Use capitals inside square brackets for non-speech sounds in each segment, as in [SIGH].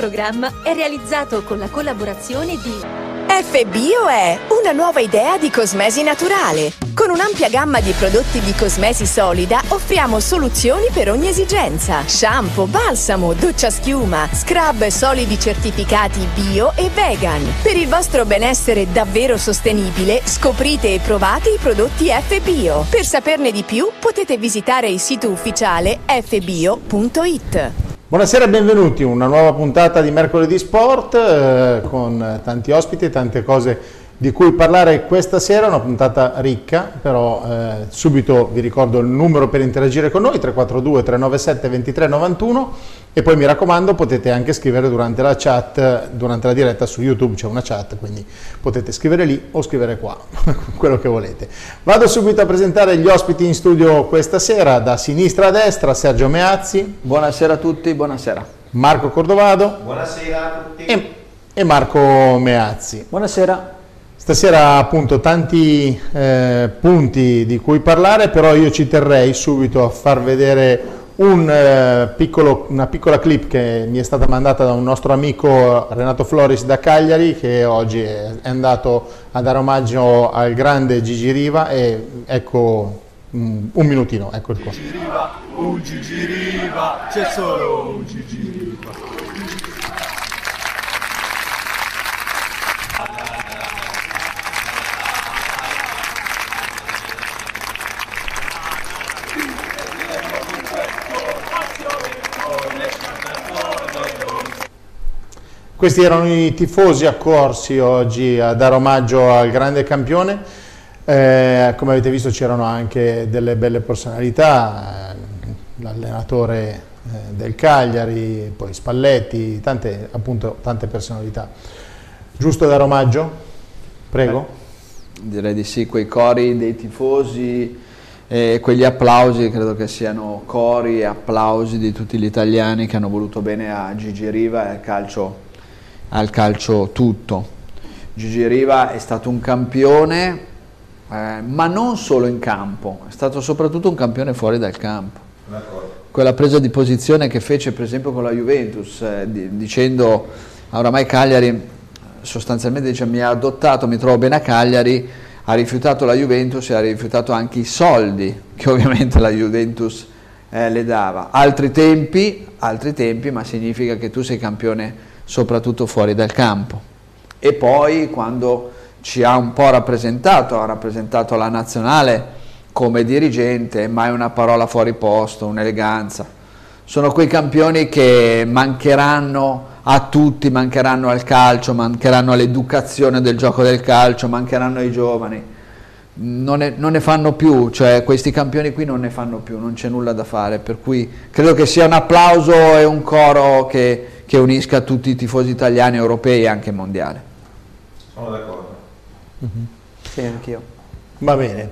programma è realizzato con la collaborazione di FBio è una nuova idea di cosmesi naturale. Con un'ampia gamma di prodotti di cosmesi solida offriamo soluzioni per ogni esigenza. Shampoo, balsamo, doccia schiuma, scrub solidi certificati bio e vegan. Per il vostro benessere davvero sostenibile, scoprite e provate i prodotti FBio. Per saperne di più potete visitare il sito ufficiale fbio.it. Buonasera e benvenuti, una nuova puntata di Mercoledì Sport eh, con tanti ospiti e tante cose di cui parlare questa sera, una puntata ricca, però eh, subito vi ricordo il numero per interagire con noi, 342 397 2391 e poi mi raccomando potete anche scrivere durante la chat, durante la diretta su YouTube c'è una chat, quindi potete scrivere lì o scrivere qua, [LAUGHS] quello che volete. Vado subito a presentare gli ospiti in studio questa sera, da sinistra a destra Sergio Meazzi. Buonasera a tutti, buonasera. Marco Cordovado. Buonasera a tutti. E, e Marco Meazzi. Buonasera. Stasera appunto tanti eh, punti di cui parlare, però io ci terrei subito a far vedere un, eh, piccolo, una piccola clip che mi è stata mandata da un nostro amico Renato Floris da Cagliari che oggi è andato a dare omaggio al grande Gigi Riva e ecco mm, un minutino, ecco qua. Gigi Riva, un Gigi Riva, c'è solo un Gigi Riva. Questi erano i tifosi accorsi oggi a dare omaggio al grande campione. Eh, come avete visto c'erano anche delle belle personalità, eh, l'allenatore eh, del Cagliari, poi Spalletti, tante, appunto, tante personalità. Giusto dare omaggio? Prego. Eh, direi di sì, quei cori dei tifosi e quegli applausi credo che siano cori e applausi di tutti gli italiani che hanno voluto bene a Gigi Riva e al calcio al calcio tutto. Gigi Riva è stato un campione, eh, ma non solo in campo, è stato soprattutto un campione fuori dal campo. Quella presa di posizione che fece per esempio con la Juventus, eh, di, dicendo oramai Cagliari sostanzialmente dice, mi ha adottato, mi trovo bene a Cagliari, ha rifiutato la Juventus e ha rifiutato anche i soldi che ovviamente la Juventus eh, le dava. Altri tempi, altri tempi, ma significa che tu sei campione soprattutto fuori dal campo. E poi quando ci ha un po' rappresentato, ha rappresentato la nazionale come dirigente, mai una parola fuori posto, un'eleganza. Sono quei campioni che mancheranno a tutti, mancheranno al calcio, mancheranno all'educazione del gioco del calcio, mancheranno ai giovani. Non ne, non ne, fanno più, cioè questi campioni qui non ne fanno più, non c'è nulla da fare, per cui credo che sia un applauso e un coro che, che unisca tutti i tifosi italiani, europei e anche mondiali. Sono d'accordo. Mm-hmm. Sì, anch'io. Va bene.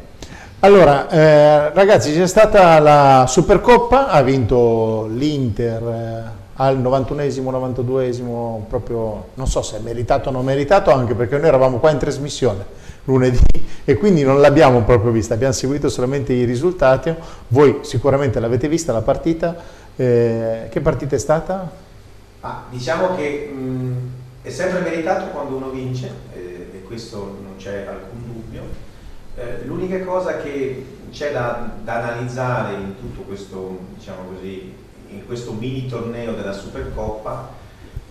Allora, eh, ragazzi, c'è stata la Supercoppa, ha vinto l'Inter eh, al 91esimo, 92esimo, proprio non so se è meritato o non meritato, anche perché noi eravamo qua in trasmissione lunedì e quindi non l'abbiamo proprio vista, abbiamo seguito solamente i risultati. Voi sicuramente l'avete vista la partita. Eh, che partita è stata? Ah, diciamo che mh, è sempre meritato quando uno vince, eh, e questo non c'è alcun dubbio. Eh, l'unica cosa che c'è da, da, analizzare in tutto questo, diciamo così, in questo mini torneo della Supercoppa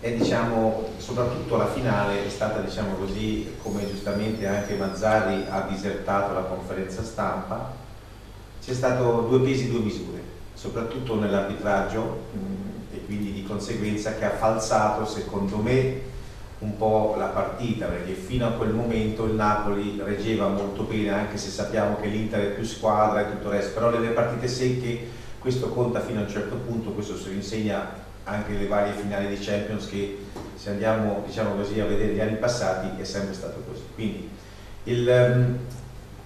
è diciamo, soprattutto la finale è stata diciamo così, come giustamente anche Mazzari ha disertato la conferenza stampa, c'è stato due pesi, due misure, soprattutto nell'arbitraggio quindi di conseguenza che ha falsato secondo me un po' la partita perché fino a quel momento il Napoli reggeva molto bene anche se sappiamo che l'Inter è più squadra e tutto il resto. Però nelle partite secche questo conta fino a un certo punto questo si insegna anche le varie finali di Champions che se andiamo diciamo così, a vedere gli anni passati è sempre stato così. Quindi il, ehm,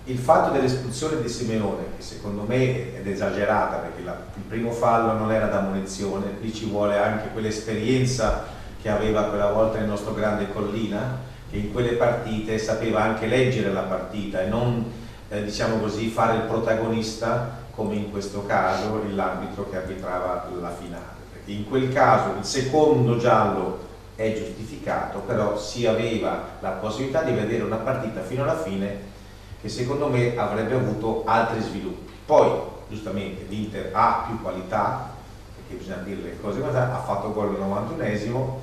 il fatto dell'espulsione di Simeone, che secondo me è esagerata perché la, il primo fallo non era da munizione, qui ci vuole anche quell'esperienza che aveva quella volta il nostro grande Collina, che in quelle partite sapeva anche leggere la partita e non eh, diciamo così, fare il protagonista come in questo caso l'arbitro che arbitrava la finale. Perché In quel caso il secondo giallo è giustificato, però si aveva la possibilità di vedere una partita fino alla fine che secondo me avrebbe avuto altri sviluppi. Poi, giustamente, l'Inter ha più qualità, perché bisogna dire le cose come ha fatto gol al 91esimo,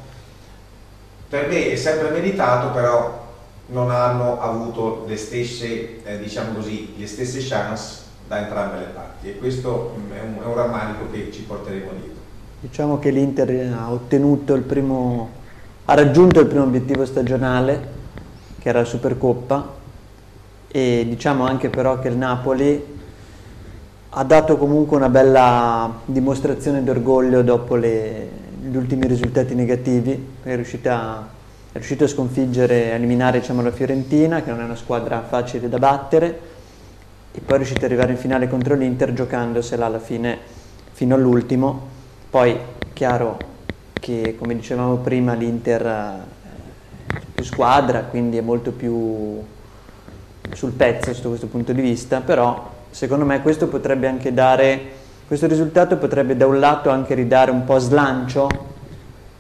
per me è sempre meritato, però non hanno avuto le stesse, eh, diciamo così, le stesse chance da entrambe le parti e questo è un, è un rammarico che ci porteremo dietro. Diciamo che l'Inter ha ottenuto il primo, ha raggiunto il primo obiettivo stagionale, che era la Supercoppa, e diciamo anche però che il Napoli ha dato comunque una bella dimostrazione d'orgoglio dopo le, gli ultimi risultati negativi, è riuscita è riuscito a sconfiggere e eliminare diciamo, la Fiorentina, che non è una squadra facile da battere, e poi è riuscito ad arrivare in finale contro l'Inter giocandosela alla fine fino all'ultimo. Poi chiaro che come dicevamo prima l'Inter è più squadra, quindi è molto più sul pezzo sotto questo punto di vista, però secondo me questo potrebbe anche dare, questo risultato potrebbe da un lato anche ridare un po' slancio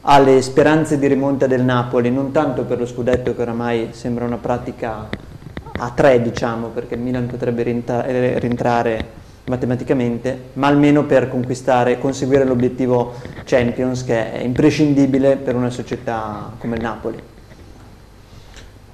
alle speranze di rimonta del Napoli, non tanto per lo scudetto che oramai sembra una pratica a tre, diciamo, perché il Milan potrebbe eh, rientrare matematicamente, ma almeno per conquistare, conseguire l'obiettivo Champions che è imprescindibile per una società come il Napoli.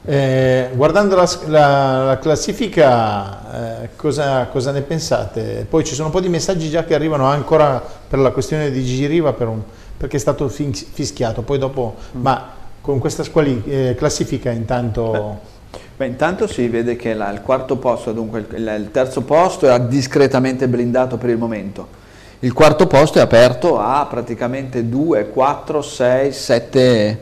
Eh, guardando la, la, la classifica, eh, cosa, cosa, ne pensate? Poi ci sono un po' di messaggi già che arrivano ancora per la questione di Gigi Riva per un, perché è stato fischiato, poi dopo, mm. ma con questa squali, eh, classifica intanto... Beh. Beh, intanto si vede che la, il quarto posto, dunque il, il, terzo posto è discretamente blindato per il momento. Il quarto posto è aperto a praticamente 2, 4, 6, 7,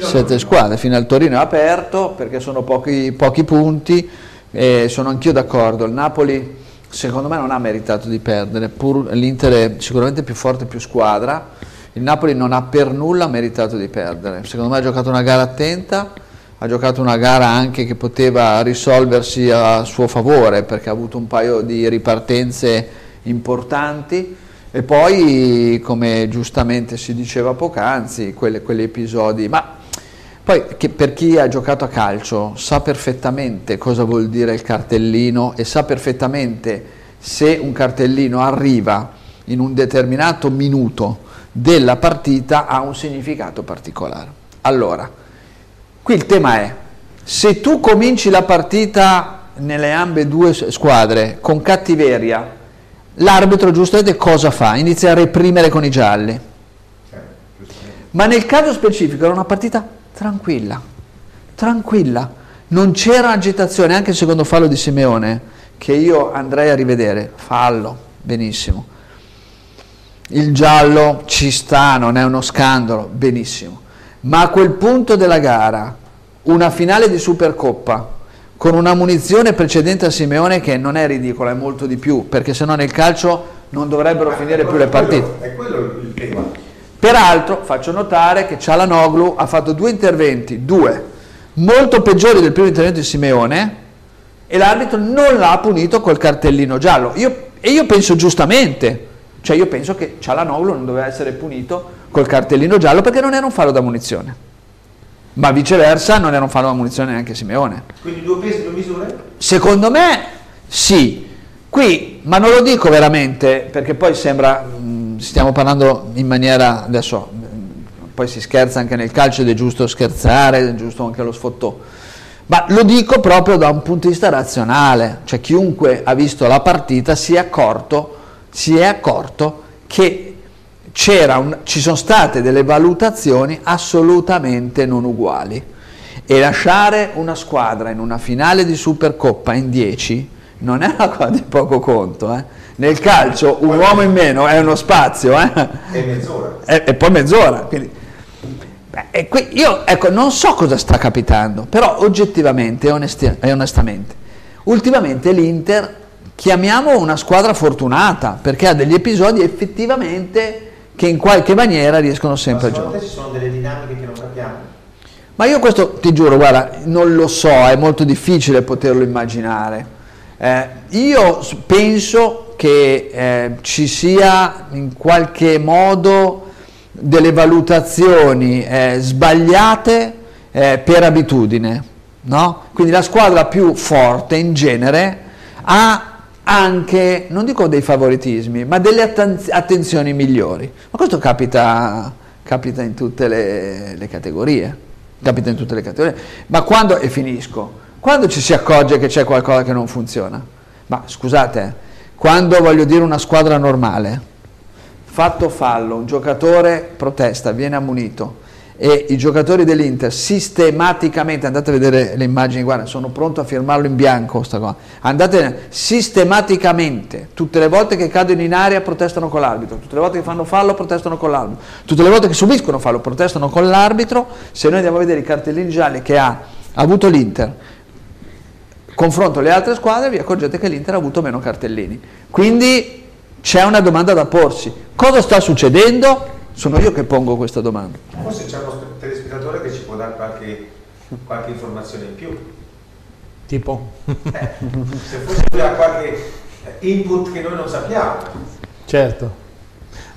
7 squadre. Fino al Torino è aperto perché sono pochi, pochi punti e sono anch'io d'accordo. Il Napoli secondo me non ha meritato di perdere, pur l'Inter è sicuramente più forte, più squadra il Napoli non ha per nulla meritato di perdere, secondo me ha giocato una gara attenta, ha giocato una gara anche che poteva risolversi a suo favore perché ha avuto un paio di ripartenze importanti e poi come giustamente si diceva poc'anzi quelle, quegli episodi, ma poi per chi ha giocato a calcio sa perfettamente cosa vuol dire il cartellino e sa perfettamente se un cartellino arriva in un determinato minuto della partita ha un significato particolare. Allora, qui il tema è, se tu cominci la partita nelle ambe due squadre con cattiveria, l'arbitro giustamente cosa fa? Inizia a reprimere con i gialli. Ma nel caso specifico era una partita tranquilla, tranquilla, non c'era agitazione, anche il secondo fallo di Simeone, che io andrei a rivedere, fallo, benissimo il giallo ci sta, non è uno scandalo, benissimo. Ma a quel punto della gara, una finale di Supercoppa, con una munizione precedente a Simeone che non è ridicola, è molto di più, perché se no nel calcio non dovrebbero finire più le partite. È quello il tema. Peraltro faccio notare che Cialanoglu ha fatto due interventi, due, molto peggiori del primo intervento di Simeone e l'arbitro non l'ha punito col cartellino giallo. Io, e io penso giustamente, cioè io penso che Cialanoglu non doveva essere punito col cartellino giallo perché non era un fallo da munizione. Ma viceversa non era un fallo da munizione neanche Simeone. Quindi due pesi, due misure? Secondo me sì. Qui, ma non lo dico veramente perché poi sembra, mh, stiamo parlando in maniera, adesso poi si scherza anche nel calcio ed è giusto scherzare, è giusto anche lo sfottò. Ma lo dico proprio da un punto di vista razionale, cioè chiunque ha visto la partita si è accorto si è accorto che un, ci sono state delle valutazioni assolutamente non uguali e lasciare una squadra in una finale di Supercoppa in 10 non è una cosa di poco conto. Eh. Nel calcio un uomo in meno è uno spazio. Eh. E mezz'ora. E, e poi mezz'ora. Quindi, beh, qui, io ecco, non so cosa sta capitando, però oggettivamente e, onesti- e onestamente, ultimamente l'Inter chiamiamo una squadra fortunata perché ha degli episodi effettivamente che in qualche maniera riescono sempre a giocare. ci sono delle dinamiche che non capiamo. Ma io questo ti giuro, guarda, non lo so, è molto difficile poterlo immaginare. Eh, io penso che eh, ci sia in qualche modo delle valutazioni eh, sbagliate eh, per abitudine. No? Quindi la squadra più forte in genere ha anche, non dico dei favoritismi, ma delle attenzioni migliori. Ma questo capita, capita in tutte le, le, categorie, capita in tutte le categorie. Ma quando, e finisco, quando ci si accorge che c'è qualcosa che non funziona? Ma scusate, quando voglio dire una squadra normale, fatto fallo, un giocatore protesta, viene ammonito, e i giocatori dell'Inter sistematicamente, andate a vedere le immagini, guarda, sono pronto a firmarlo in bianco, sta qua. andate sistematicamente, tutte le volte che cadono in aria protestano con l'arbitro, tutte le volte che fanno fallo protestano con l'arbitro, tutte le volte che subiscono fallo protestano con l'arbitro, se noi andiamo a vedere i cartellini gialli che ha avuto l'Inter, confronto le altre squadre vi accorgete che l'Inter ha avuto meno cartellini. Quindi c'è una domanda da porsi. Cosa sta succedendo? Sono io che pongo questa domanda. Forse c'è uno telespettatore che ci può dare qualche, qualche informazione in più. Tipo? Eh, se ha qualche input che noi non sappiamo. Certo.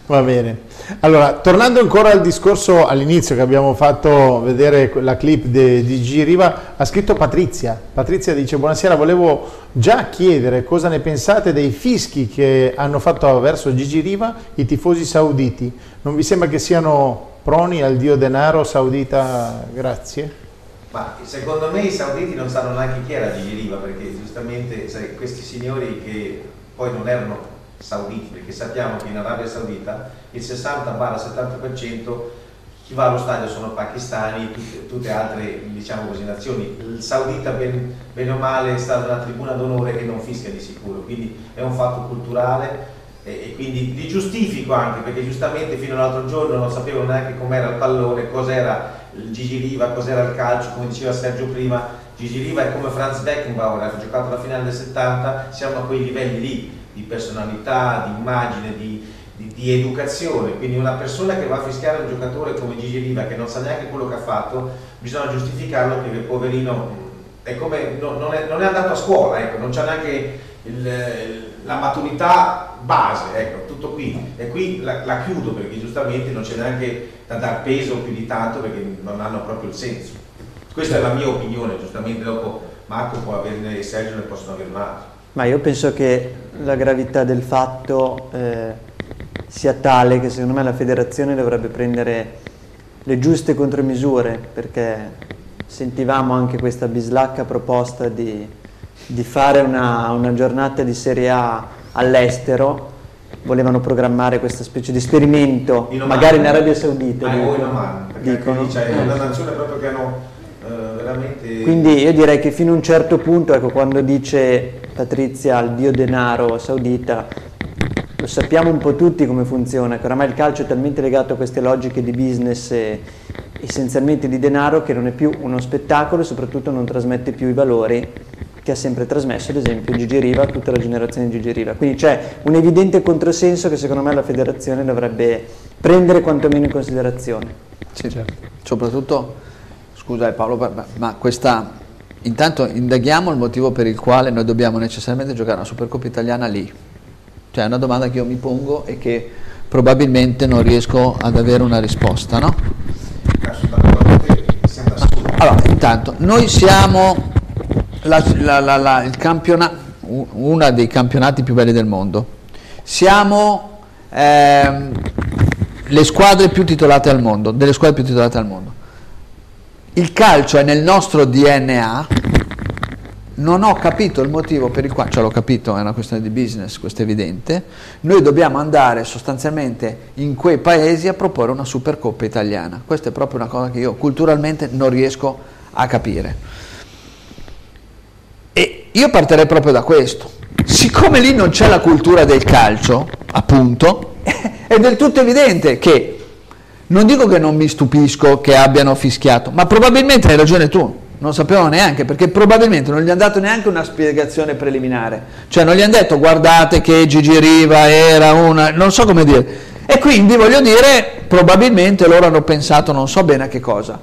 Va bene. Allora, tornando ancora al discorso all'inizio che abbiamo fatto vedere la clip di G Riva, ha scritto Patrizia. Patrizia dice buonasera, volevo già chiedere cosa ne pensate dei fischi che hanno fatto verso Gigi Riva i tifosi sauditi. Non vi sembra che siano proni al dio denaro saudita? Grazie. Ma secondo me i sauditi non sanno neanche chi era Gigi Riva perché giustamente sai, questi signori che poi non erano sauditi, perché sappiamo che in Arabia Saudita il 60-70% chi va allo stadio sono pakistani, tutte, tutte altre diciamo così, nazioni. Il saudita ben, bene o male è stata una tribuna d'onore e non fischia di sicuro, quindi è un fatto culturale e, e quindi li giustifico anche perché giustamente fino all'altro giorno non sapevo neanche com'era il pallone, cos'era il Gigi Riva, cos'era il calcio, come diceva Sergio prima, Gigi Riva è come Franz Beckenbauer, ha giocato la finale del 70, siamo a quei livelli lì di personalità, di immagine, di, di, di, educazione. Quindi una persona che va a fischiare un giocatore come Gigi Riva, che non sa neanche quello che ha fatto, bisogna giustificarlo perché il poverino è come, no, non, è, non, è, andato a scuola, ecco, non c'ha neanche il, la maturità base, ecco, tutto qui. E qui la, la chiudo perché giustamente non c'è neanche da dar peso più di tanto perché non hanno proprio il senso. Questa è la mia opinione, giustamente dopo Marco può averne e Sergio ne possono avere un'altra. Ma io penso che la gravità del fatto eh, sia tale che secondo me la federazione dovrebbe prendere le giuste contromisure perché sentivamo anche questa bislacca proposta di, di fare una, una, giornata di Serie A all'estero, volevano programmare questa specie di esperimento, in magari in Arabia Saudita. Ah, dicono, in Oman, dicono. C'è una nazione proprio che hanno veramente... Quindi io direi che fino a un certo punto, ecco, quando dice Patrizia al dio denaro saudita, lo sappiamo un po' tutti come funziona, che oramai il calcio è talmente legato a queste logiche di business e essenzialmente di denaro che non è più uno spettacolo e soprattutto non trasmette più i valori che ha sempre trasmesso ad esempio Gigi Riva, tutta la generazione di Gigi Riva. Quindi c'è un evidente controsenso che secondo me la federazione dovrebbe prendere quantomeno in considerazione. Sì, certo. soprattutto Scusa Paolo, ma questa, intanto indaghiamo il motivo per il quale noi dobbiamo necessariamente giocare una Supercoppa italiana lì. Cioè è una domanda che io mi pongo e che probabilmente non riesco ad avere una risposta, no? Allora, intanto, noi siamo la, la, la, il campionato, uno dei campionati più belli del mondo. Siamo ehm, le squadre più titolate al mondo, delle squadre più titolate al mondo il calcio è nel nostro DNA, non ho capito il motivo per il quale, cioè l'ho capito, è una questione di business, questo è evidente, noi dobbiamo andare sostanzialmente in quei paesi a proporre una supercoppa italiana. Questa è proprio una cosa che io culturalmente non riesco a capire. E io partirei proprio da questo. Siccome lì non c'è la cultura del calcio, appunto, [LAUGHS] è del tutto evidente che non dico che non mi stupisco che abbiano fischiato, ma probabilmente hai ragione tu, non sapevano neanche, perché probabilmente non gli hanno dato neanche una spiegazione preliminare. Cioè non gli hanno detto guardate che Gigi Riva era una... non so come dire. E quindi voglio dire, probabilmente loro hanno pensato non so bene a che cosa,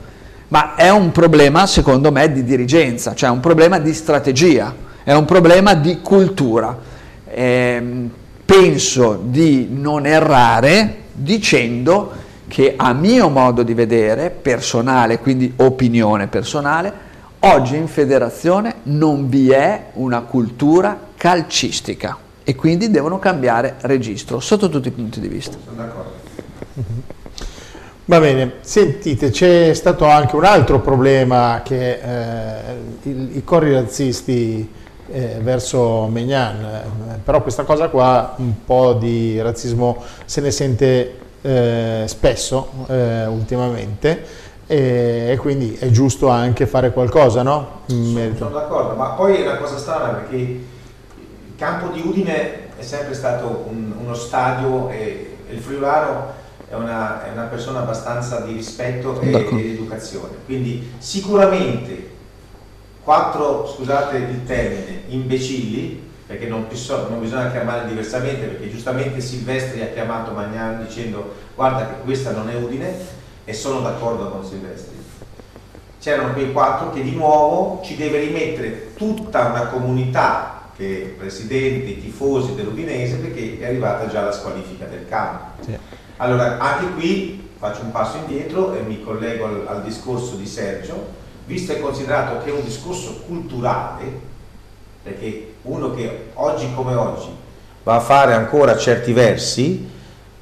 ma è un problema secondo me di dirigenza, cioè un problema di strategia, è un problema di cultura. Eh, penso di non errare dicendo che a mio modo di vedere, personale, quindi opinione personale, oggi in federazione non vi è una cultura calcistica e quindi devono cambiare registro sotto tutti i punti di vista. Sono d'accordo. Va bene, sentite, c'è stato anche un altro problema che eh, il, i corri razzisti eh, verso Megnan, eh, però questa cosa qua un po' di razzismo se ne sente eh, spesso eh, ultimamente e, e quindi è giusto anche fare qualcosa, no? Sono, d'accordo, ma poi è una cosa strana perché il campo di Udine è sempre stato un- uno stadio e il Friulano è una, è una persona abbastanza di rispetto e, e di educazione, quindi sicuramente quattro, scusate il termine, imbecilli, perché non, non bisogna chiamare diversamente, perché giustamente Silvestri ha chiamato Magnan dicendo guarda che questa non è Udine e sono d'accordo con Silvestri c'erano quei quattro che di nuovo ci deve rimettere tutta una comunità che presidenti, tifosi dell'Udinese perché è arrivata già la squalifica del campo. Sì. Allora anche qui faccio un passo indietro e mi collego al, al discorso di Sergio, visto e considerato che è un discorso culturale, perché uno che oggi come oggi va a fare ancora certi versi,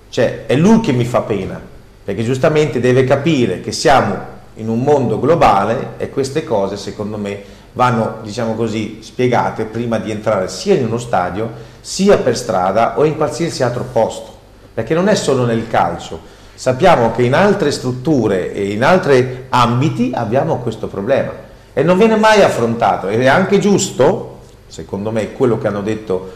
cioè è lui che mi fa pena, perché giustamente deve capire che siamo in un mondo globale e queste cose secondo me vanno, diciamo così, spiegate prima di entrare sia in uno stadio, sia per strada o in qualsiasi altro posto, perché non è solo nel calcio. Sappiamo che in altre strutture e in altri ambiti abbiamo questo problema. E non viene mai affrontato. Ed è anche giusto, secondo me, quello che hanno detto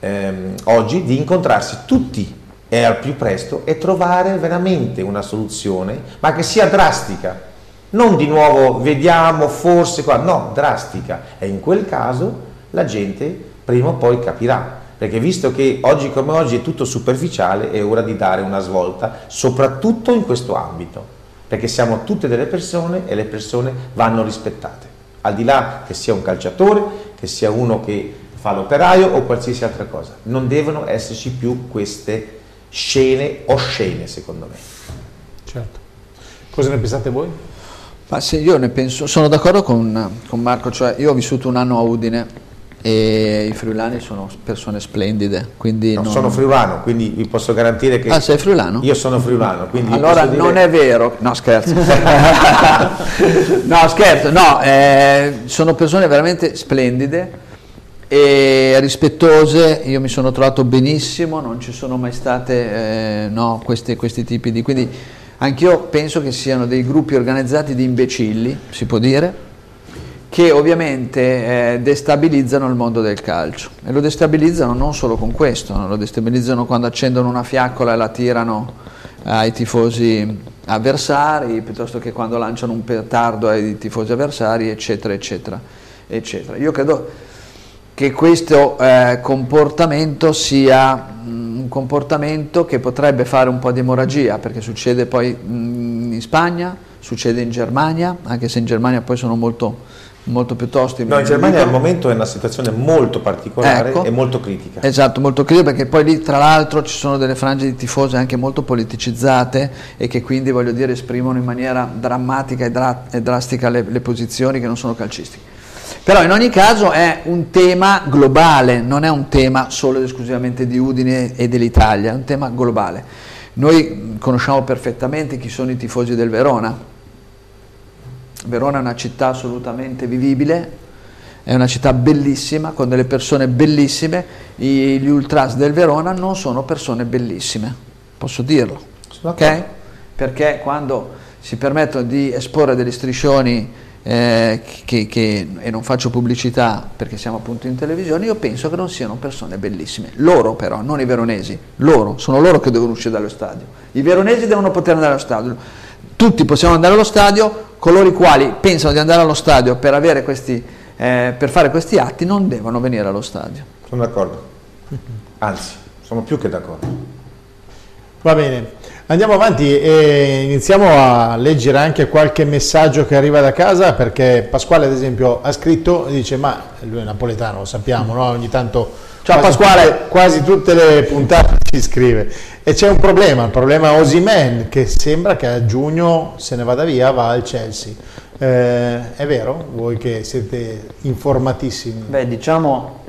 ehm, oggi, di incontrarsi tutti e al più presto e trovare veramente una soluzione, ma che sia drastica. Non di nuovo vediamo forse qua, no, drastica. E in quel caso la gente prima o poi capirà. Perché visto che oggi come oggi è tutto superficiale, è ora di dare una svolta, soprattutto in questo ambito. Perché siamo tutte delle persone e le persone vanno rispettate. Al di là che sia un calciatore, che sia uno che fa l'operaio o qualsiasi altra cosa. Non devono esserci più queste scene oscene, secondo me. Certo. Cosa ne pensate voi? Ma se io ne penso, sono d'accordo con, con Marco, cioè io ho vissuto un anno a Udine e i friulani sono persone splendide, quindi No, non- Sono friulano, quindi vi posso garantire che Ah, sei friulano? io sono friulano, quindi Allora dire- non è vero, no scherzo, [LAUGHS] no scherzo, no, eh, sono persone veramente splendide e rispettose, io mi sono trovato benissimo, non ci sono mai state eh, no, questi, questi tipi di... quindi anch'io penso che siano dei gruppi organizzati di imbecilli, si può dire, che ovviamente eh, destabilizzano il mondo del calcio e lo destabilizzano non solo con questo, lo destabilizzano quando accendono una fiaccola e la tirano ai tifosi avversari, piuttosto che quando lanciano un petardo ai tifosi avversari, eccetera, eccetera, eccetera. Io credo che questo eh, comportamento sia mm, un comportamento che potrebbe fare un po' di emorragia, perché succede poi mm, in Spagna, succede in Germania, anche se in Germania poi sono molto, molto piuttosto... No, in Germania al momento è una situazione molto particolare Ecco. e molto critica. Esatto, molto critico perché poi lì tra l'altro ci sono delle frange di tifosi anche molto politicizzate e che quindi voglio dire esprimono in maniera drammatica e, dra- e drastica le, le posizioni che non sono calcistiche. Però in ogni caso è un tema globale, non è un tema solo ed esclusivamente di Udine e dell'Italia, è un tema globale. Noi conosciamo perfettamente chi sono i tifosi del Verona. Verona è una città assolutamente vivibile, è una città bellissima, con delle persone bellissime, gli ultras del Verona non sono persone bellissime, posso dirlo, Sono ok? d'accordo. Perché quando si permettono di esporre delle striscioni eh, che, che- e non faccio pubblicità perché siamo appunto in televisione, io penso che non siano persone bellissime. Loro però, non i veronesi, loro, sono loro che devono uscire dallo stadio. I veronesi devono poter andare allo stadio. Tutti possiamo andare allo stadio, coloro i quali pensano di andare allo stadio per, avere questi, eh, per fare questi atti non devono venire allo stadio. Sono d'accordo. Anzi, sono più che d'accordo. Va bene, andiamo avanti e iniziamo a leggere anche qualche messaggio che arriva da casa perché Pasquale ad esempio ha scritto e dice ma lui è napoletano, lo sappiamo, no? ogni tanto Ciao, quasi Pasquale. tutte- quasi tutte le puntate ci scrive e c'è un problema, il problema Osimen che sembra che a giugno se ne vada via, va al Chelsea. Eh, è vero? Voi che siete informatissimi. Beh, diciamo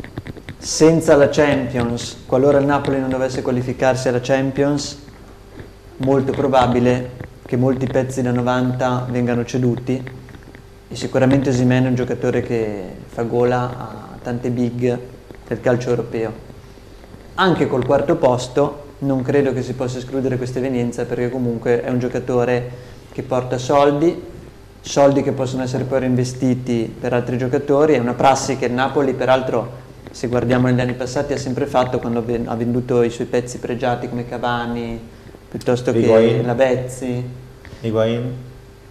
senza la Champions, qualora il Napoli non dovesse qualificarsi alla Champions, molto probabile che molti pezzi da 90 vengano ceduti e sicuramente Osimhen è un giocatore che fa gola a tante big del calcio europeo. Anche col quarto posto non credo che si possa escludere questa evenienza perché comunque è un giocatore che porta soldi, soldi che possono essere poi reinvestiti per altri giocatori, è una prassi che il Napoli peraltro se guardiamo negli anni passati ha sempre fatto quando ha ven- ha venduto i suoi pezzi pregiati come Cavani piuttosto che Higuain. Lavezzi. Higuain?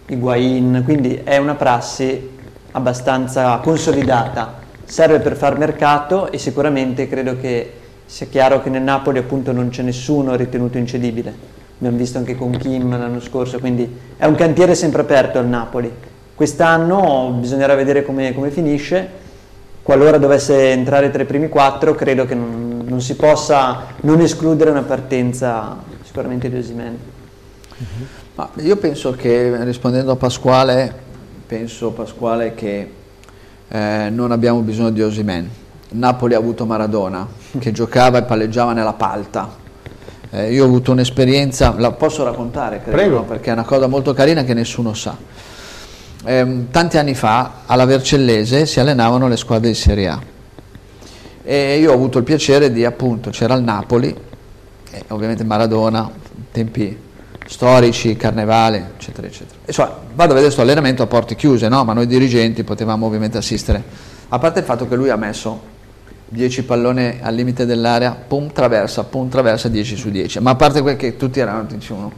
Higuain, quindi è una prassi abbastanza consolidata, serve per far mercato e sicuramente credo che sia chiaro che nel Napoli appunto non c'è nessuno ritenuto incedibile, abbiamo visto anche con Kim l'anno scorso, quindi è un cantiere sempre aperto al Napoli. Quest'anno bisognerà vedere come, come finisce, qualora dovesse entrare tra i primi quattro credo che non, non si possa non escludere una partenza sicuramente di Osimhen. Ma io penso che, rispondendo a Pasquale, penso Pasquale che eh, non abbiamo bisogno di Osimen. Napoli ha avuto Maradona, [LAUGHS] che giocava e palleggiava nella palta. Eh, io ho avuto un'esperienza, la posso raccontare, credo, Prego. perché è una cosa molto carina che nessuno sa. Ehm, tanti anni fa alla Vercellese si allenavano le squadre di Serie A e io ho avuto il piacere di appunto c'era il Napoli ovviamente Maradona tempi storici carnevale eccetera eccetera. Insomma vado a vedere questo allenamento a porte chiuse no? ma noi dirigenti potevamo ovviamente assistere. A parte il fatto che lui ha messo 10 palloni al limite dell'area pum traversa pum traversa 10 su 10 ma a parte quel che tutti erano dicevano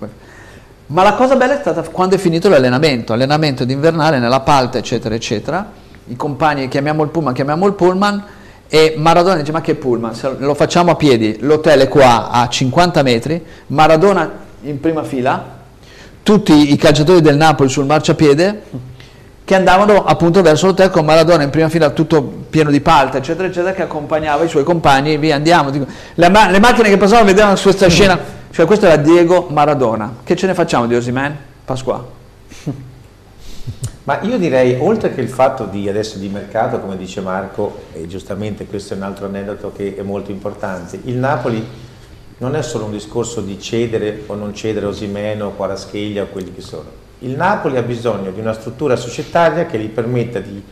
ma la cosa bella è stata quando è finito l'allenamento, allenamento d'invernale nella palta, eccetera, eccetera. I compagni chiamiamo il pullman, chiamiamo il pullman e Maradona dice ma che pullman, se lo facciamo a piedi, l'hotel è qua a 50 metri, Maradona in prima fila, tutti i calciatori del Napoli sul marciapiede che andavano appunto verso l'hotel con Maradona in prima fila tutto pieno di palta eccetera eccetera che accompagnava i suoi compagni e via andiamo. Dico, le, ma- le macchine che passavano vedevano su questa scena. Cioè questo era Diego Maradona. Che ce ne facciamo di Osimen? Pasqua Ma io direi, oltre che il fatto di adesso di mercato, come dice Marco, e giustamente questo è un altro aneddoto che è molto importante, il Napoli non è solo un discorso di cedere o non cedere Osimeno, Quaraschelia o quelli che sono. Il Napoli ha bisogno di una struttura societaria che gli permetta di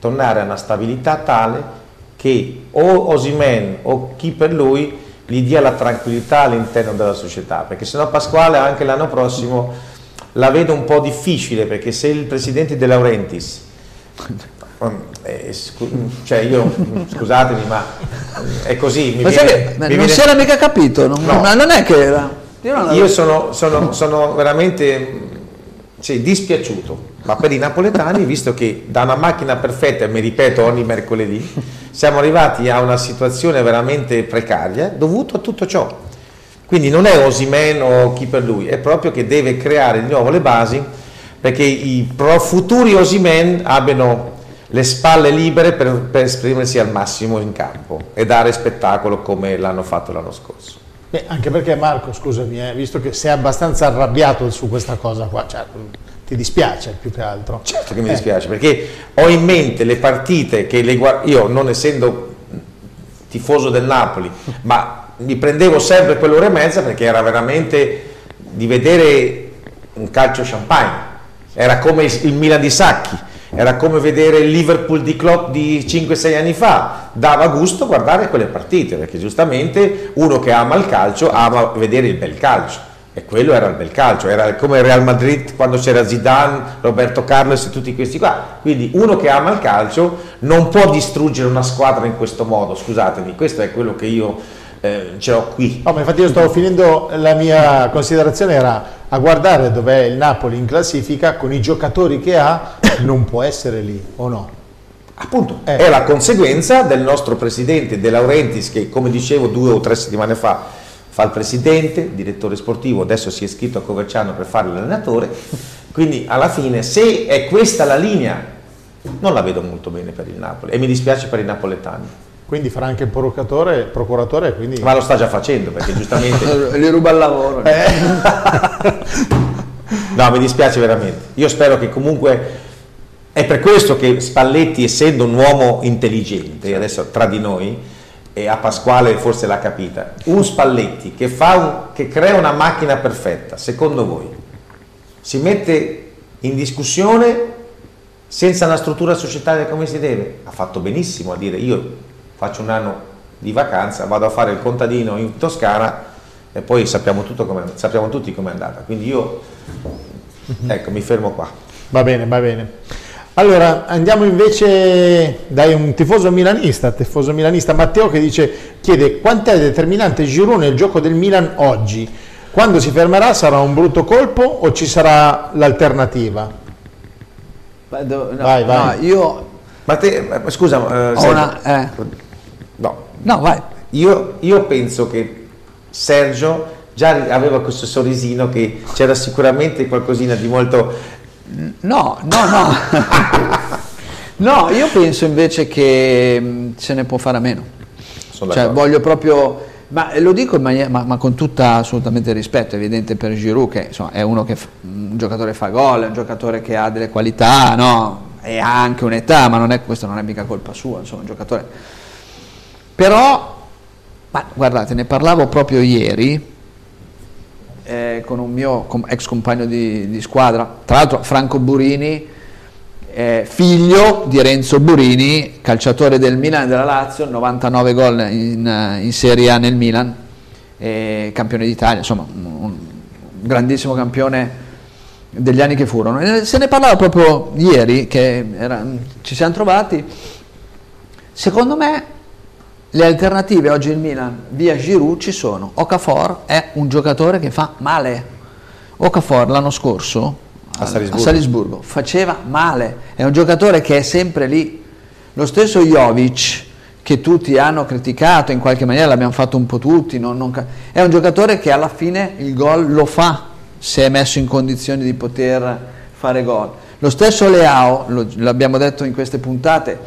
tornare a una stabilità tale che o Osimen o chi per lui gli dia la tranquillità all'interno della società, perché sennò Pasquale anche l'anno prossimo la vedo un po' difficile perché se il presidente De Laurentiis eh, scu- cioè io scusatemi ma è così mi ma viene- che- mi non viene- si era mica capito non, No. ma non è che era io non io sono, sono- sono veramente sì, dispiaciuto, ma per i napoletani, visto che da una macchina perfetta, e mi ripeto ogni mercoledì, siamo arrivati a una situazione veramente precaria dovuto a tutto ciò. Quindi non è Osimen o chi per lui, è proprio che deve creare di nuovo le basi perché i pro futuri Osimen abbiano le spalle libere per, per esprimersi al massimo in campo e dare spettacolo come l'hanno fatto l'anno scorso. Beh, anche perché Marco, scusami, eh, visto che sei abbastanza arrabbiato su questa cosa qua, cioè, ti dispiace più che altro. Certo che mi Eh. dispiace, perché ho in mente le partite che le io non essendo tifoso del Napoli, [LAUGHS] ma mi prendevo sempre quell'ora e mezza perché era veramente di vedere un calcio champagne, era come il Milan di Sacchi, era come vedere il Liverpool di Klopp di 5-6 anni fa, dava gusto guardare quelle partite, perché giustamente uno che ama il calcio ama vedere il bel calcio. E quello era il bel calcio, era come il Real Madrid quando c'era Zidane, Roberto Carlos e tutti questi qua. Quindi uno che ama il calcio non può distruggere una squadra in questo modo, scusatemi, questo è quello che io eh, ce l'ho qui. No, ma infatti io stavo finendo, la mia considerazione era a guardare dov'è il Napoli in classifica con i giocatori che ha, non può essere lì, o no? Appunto, Eh. è la conseguenza del nostro presidente De Laurentiis che, come dicevo due o tre settimane fa, fa il presidente, il direttore sportivo, adesso si è iscritto a Coverciano per fare l'allenatore, quindi alla fine se è questa la linea non la vedo molto bene per il Napoli e mi dispiace per i napoletani. Quindi farà anche il procuratore, procuratore quindi... Ma lo sta già facendo perché giustamente... [LAUGHS] Gli ruba il lavoro. Eh. [LAUGHS] no, mi dispiace veramente. Io spero che comunque... È per questo che Spalletti, essendo un uomo intelligente, adesso tra di noi, e a Pasquale forse l'ha capita, un Spalletti che, un, che crea una macchina perfetta, secondo voi, si mette in discussione senza una struttura societaria come si deve? Ha fatto benissimo a dire io faccio un anno di vacanza, vado a fare il contadino in Toscana e poi sappiamo, sappiamo tutti com'è andata. Quindi io, ecco, mi fermo qua. Va bene, va bene. Allora andiamo invece da un tifoso milanista, tifoso milanista Matteo che dice, chiede quant'è determinante Giroud nel gioco del Milan oggi? Quando si fermerà sarà un brutto colpo o ci sarà l'alternativa? No, vai, vai. No, io... Ma te, scusa, eh, una, eh. no. no, vai. Io, io penso che Sergio già aveva questo sorrisino che c'era sicuramente qualcosina di molto No, no, no. [LAUGHS] no, io penso invece che mm, se ne può fare a meno. Sono cioè, voglio proprio, ma lo dico maniera, ma, ma, con tutta assolutamente rispetto, evidente per Giroud che insomma, è uno che un giocatore fa gol, è un giocatore che ha delle qualità, no? E ha anche un'età, ma non è, questa non è mica colpa sua, insomma, un giocatore. Però, ma guardate, ne parlavo proprio ieri eh, con un mio ex compagno di, di, squadra, tra l'altro Franco Burini, eh, figlio di Renzo Burini, calciatore del Milan e della Lazio, 99 gol in, in Serie A nel Milan, eh, campione d'Italia, insomma un grandissimo campione degli anni che furono. Se ne parlava proprio ieri, che era, ci siamo trovati, secondo me le alternative oggi il Milan via Giroud ci sono. Okafor è un giocatore che fa male. Okafor l'anno scorso a Salisburgo. a Salisburgo. faceva male, è un giocatore che è sempre lì. Lo stesso Jovic che tutti hanno criticato, in qualche maniera l'abbiamo fatto un po' tutti, non, non, è un giocatore che alla fine il gol lo fa se è messo in condizioni di poter fare gol. Lo stesso Leao, lo, l'abbiamo detto in queste puntate,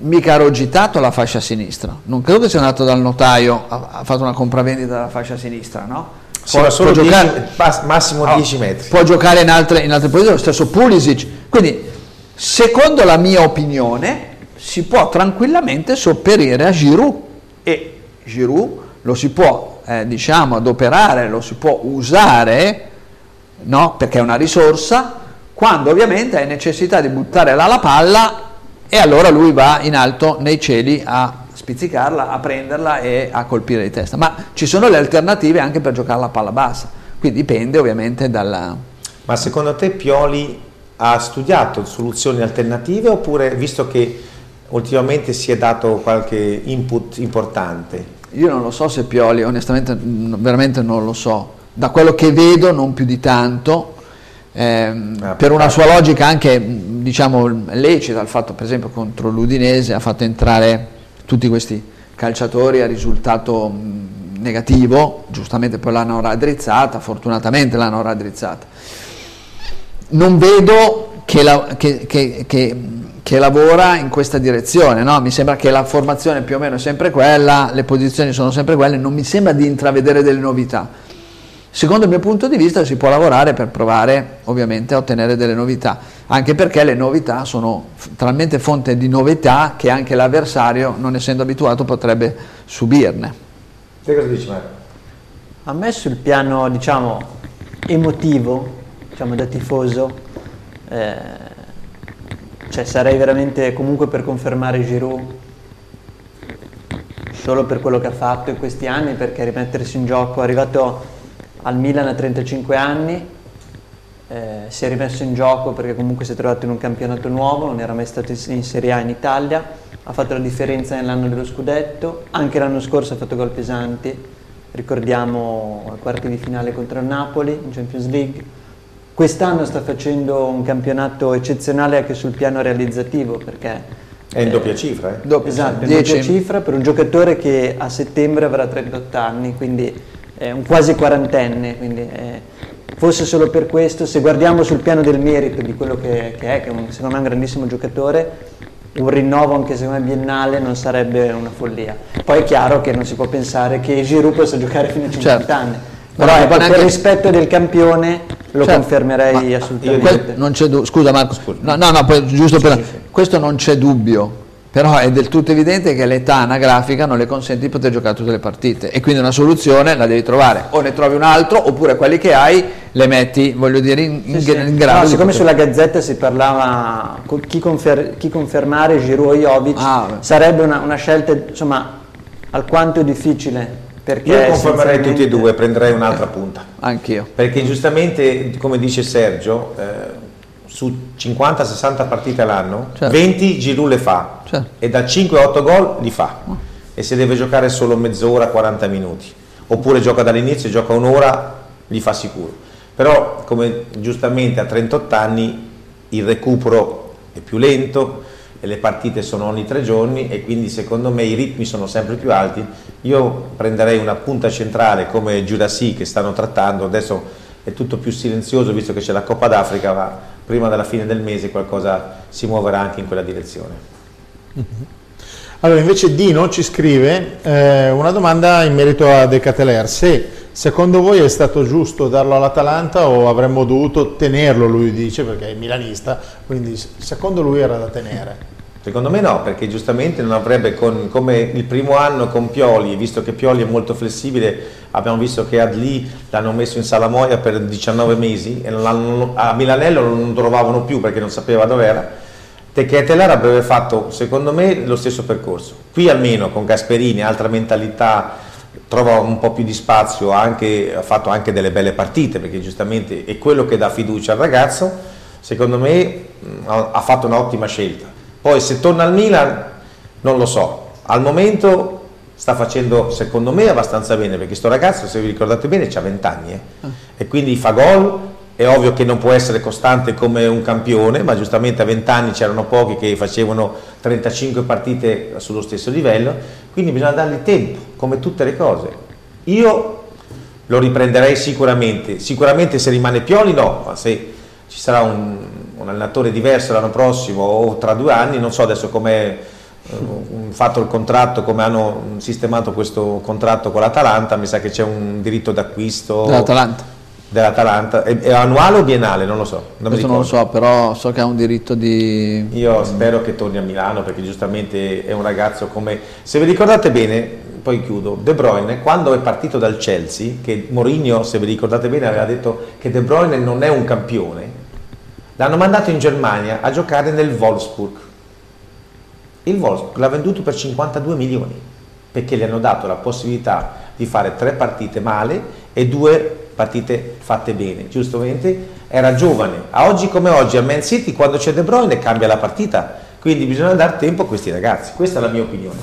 mica ero gitato la fascia sinistra, non credo che sia andato dal notaio, ha, ha fatto una compravendita della fascia sinistra, no? Può, sì, può giocare, 10, massimo oh, 10 metri. Può giocare in altre, in altre posizioni, lo stesso Pulisic. Quindi, secondo la mia opinione, si può tranquillamente sopperire a Giroud e Giroud lo si può, eh, diciamo, adoperare, lo si può usare, no? Perché è una risorsa, quando ovviamente hai necessità di buttare là la palla e allora lui va in alto nei cieli a spizzicarla, a prenderla e a colpire di testa. Ma ci sono le alternative anche per giocare la palla bassa, quindi dipende ovviamente dalla... Ma secondo te Pioli ha studiato soluzioni alternative oppure visto che ultimamente si è dato qualche input importante? Io non lo so se Pioli, onestamente veramente non lo so. Da quello che vedo non più di tanto, eh, ah, per una sua logica anche diciamo, lecita, il fatto per esempio contro l'Udinese ha fatto entrare tutti questi calciatori a risultato negativo, giustamente poi l'hanno raddrizzata, fortunatamente l'hanno raddrizzata. Non vedo che, la, che, che, che lavora in questa direzione, no? mi sembra che la formazione più o meno è sempre quella, le posizioni sono sempre quelle, non mi sembra di intravedere delle novità Secondo il mio punto di vista si può lavorare per provare ovviamente a ottenere delle novità, anche perché le novità sono talmente fonte di novità che anche l'avversario, non essendo abituato, potrebbe subirne. Te cosa dici Mario? A me sul piano diciamo, emotivo, diciamo, da tifoso, eh, cioè sarei veramente comunque per confermare Giroud solo per quello che ha fatto in questi anni, perché rimettersi in gioco, è arrivato al Milan a 35 anni, eh, si è rimesso in gioco perché comunque si è trovato in un campionato nuovo, non era mai stato in Serie A in Italia, ha fatto la differenza nell'anno dello scudetto, anche l'anno scorso ha fatto gol pesanti, ricordiamo ai quarti di finale contro il Napoli in Champions League. Quest'anno sta facendo un campionato eccezionale anche sul piano realizzativo perché è in doppia cifra, eh? Doppia, esatto, in doppia cifra per un giocatore che a settembre avrà 38 anni, quindi è un quasi quarantenne, quindi eh, forse solo per questo, se guardiamo sul piano del merito di quello che, che è, che secondo me è un grandissimo giocatore, un rinnovo anche secondo me biennale non sarebbe una follia. Poi è chiaro che non si può pensare che Giroud possa giocare fino a 50 certo. anni. Però ecco, per neanche... rispetto del campione lo certo. confermerei assolutamente. non c'è du- scusa Marco, scusa. no, no, no giusto sì, per... Sì. questo non c'è dubbio, però è del tutto evidente che l'età anagrafica non le consente di poter giocare tutte le partite e quindi una soluzione la devi trovare, o ne trovi un altro oppure quelli che hai le metti, voglio dire, in, in, sì, in grado. No, siccome sulla Gazzetta si parlava chi, confer- chi confermare Giroud o Jovic, ah, sarebbe una, una scelta insomma alquanto difficile perché Io confermerei tutti e due, prenderei un'altra punta. Anch'io. Perché giustamente, come dice Sergio, eh, su 50-60 partite all'anno, certo. 20 Giroud le fa certo. e da 5-8 gol li fa. Oh. E se deve giocare solo mezz'ora, 40 minuti. Oppure gioca dall'inizio, gioca un'ora, li fa sicuro. Però, come giustamente a 38 anni, il recupero è più lento, e le partite sono ogni tre giorni e quindi secondo me i ritmi sono sempre più alti. Io prenderei una punta centrale come Giurassi che stanno trattando, adesso è tutto più silenzioso visto che c'è la Coppa d'Africa, ma prima della fine del mese qualcosa si muoverà anche in quella direzione. Mm-hmm. Allora invece Dino ci scrive eh, una domanda in merito a De Cateler, se secondo voi è stato giusto darlo all'Atalanta o avremmo dovuto tenerlo, lui dice perché è milanista, quindi secondo lui era da tenere. Secondo me no, perché giustamente non avrebbe, con, come il primo anno con Pioli, visto che Pioli è molto flessibile, abbiamo visto che Adli l'hanno messo in Salamoia per 19 mesi e a Milanello non lo trovavano più perché non sapeva dov'era. Techeteler avrebbe fatto, secondo me, lo stesso percorso. Qui almeno con Gasperini, altra mentalità, trova un po' più di spazio, anche, ha fatto anche delle belle partite, perché giustamente è quello che dà fiducia al ragazzo, secondo me ha fatto un'ottima scelta poi se torna al Milan non lo so, al momento sta facendo secondo me abbastanza bene perché questo ragazzo se vi ricordate bene ha 20 anni eh? ah. e quindi fa gol, è ovvio che non può essere costante come un campione ma giustamente a 20 anni c'erano pochi che facevano 35 partite sullo stesso livello, quindi bisogna dargli tempo come tutte le cose. Io lo riprenderei sicuramente, sicuramente se rimane Pioli no, ma se ci sarà un, un allenatore diverso l'anno prossimo o tra due anni, non so adesso come eh, fatto il contratto, come hanno sistemato questo contratto con l'Atalanta, mi sa che c'è un diritto d'acquisto dell'Atalanta. Dell'Atalanta, è, è, annuale o biennale? Non lo so. Non Questo non lo so, però so che ha un diritto di... Io spero che torni a Milano perché giustamente è un ragazzo come... Se vi ricordate bene, poi chiudo, De Bruyne quando è partito dal Chelsea, che Mourinho, se vi ricordate bene, aveva detto che De Bruyne non è un campione, L'hanno mandato in Germania a giocare nel Wolfsburg. Il Wolfsburg l'ha venduto per 52 milioni perché gli hanno dato la possibilità di fare tre partite male e due partite fatte bene. Giustamente era giovane. A oggi come oggi al Man City quando c'è De Bruyne cambia la partita, quindi bisogna dare tempo a questi ragazzi. Questa è la mia opinione.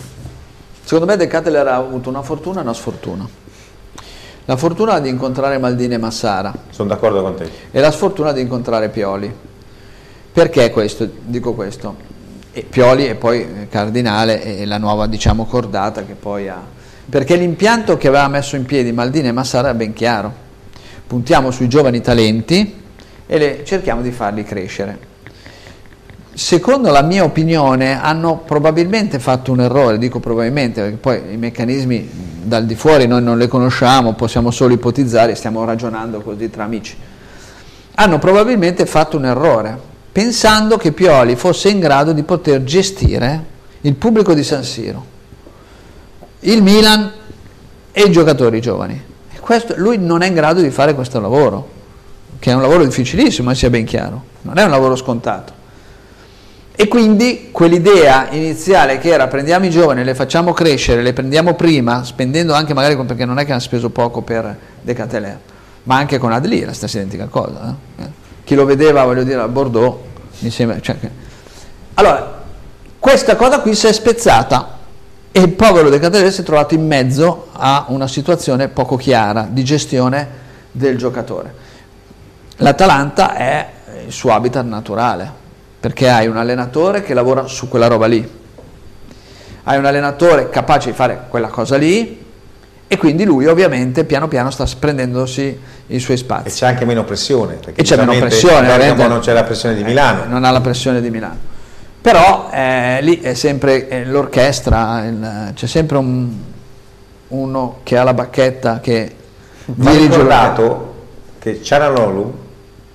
Secondo me De Catteler ha avuto una fortuna e una sfortuna. La fortuna di incontrare Maldini e Massara. Sono d'accordo con te. E la sfortuna di incontrare Pioli. Perché questo? Dico questo. E Pioli e poi Cardinale e la nuova diciamo cordata che poi ha. Perché l'impianto che aveva messo in piedi Maldini e Massara è ben chiaro. Puntiamo sui giovani talenti e cerchiamo di farli crescere secondo la mia opinione hanno probabilmente fatto un errore, dico probabilmente perché poi i meccanismi dal di fuori noi non li conosciamo, possiamo solo ipotizzare, stiamo ragionando così tra amici. Hanno probabilmente fatto un errore, pensando che Pioli fosse in grado di poter gestire il pubblico di San Siro, il Milan e i giocatori giovani. Questo, lui non è in grado di fare questo lavoro, che è un lavoro difficilissimo, sia ben chiaro, non è un lavoro scontato. E quindi quell'idea iniziale che era prendiamo i giovani, le facciamo crescere, le prendiamo prima, spendendo anche magari perché non è che hanno speso poco per Decateler, ma anche con Adli è la stessa identica cosa. Eh? Chi lo vedeva, voglio dire, a Bordeaux, mi sembra... Cioè, allora, questa cosa qui si è spezzata e il povero Decateler si è trovato in mezzo a una situazione poco chiara di gestione del giocatore. L'Atalanta è il suo habitat naturale perché hai un allenatore che lavora su quella roba lì, hai un allenatore capace di fare quella cosa lì e quindi lui ovviamente piano piano sta prendendosi i suoi spazi. E c'è anche meno pressione. E c'è meno pressione, ovviamente. non c'è la pressione di Milano. Eh, non ha la pressione di Milano. Però eh, lì è sempre eh, l'orchestra, il, c'è sempre un, uno che ha la bacchetta che Va ricordato che Ciaranolu,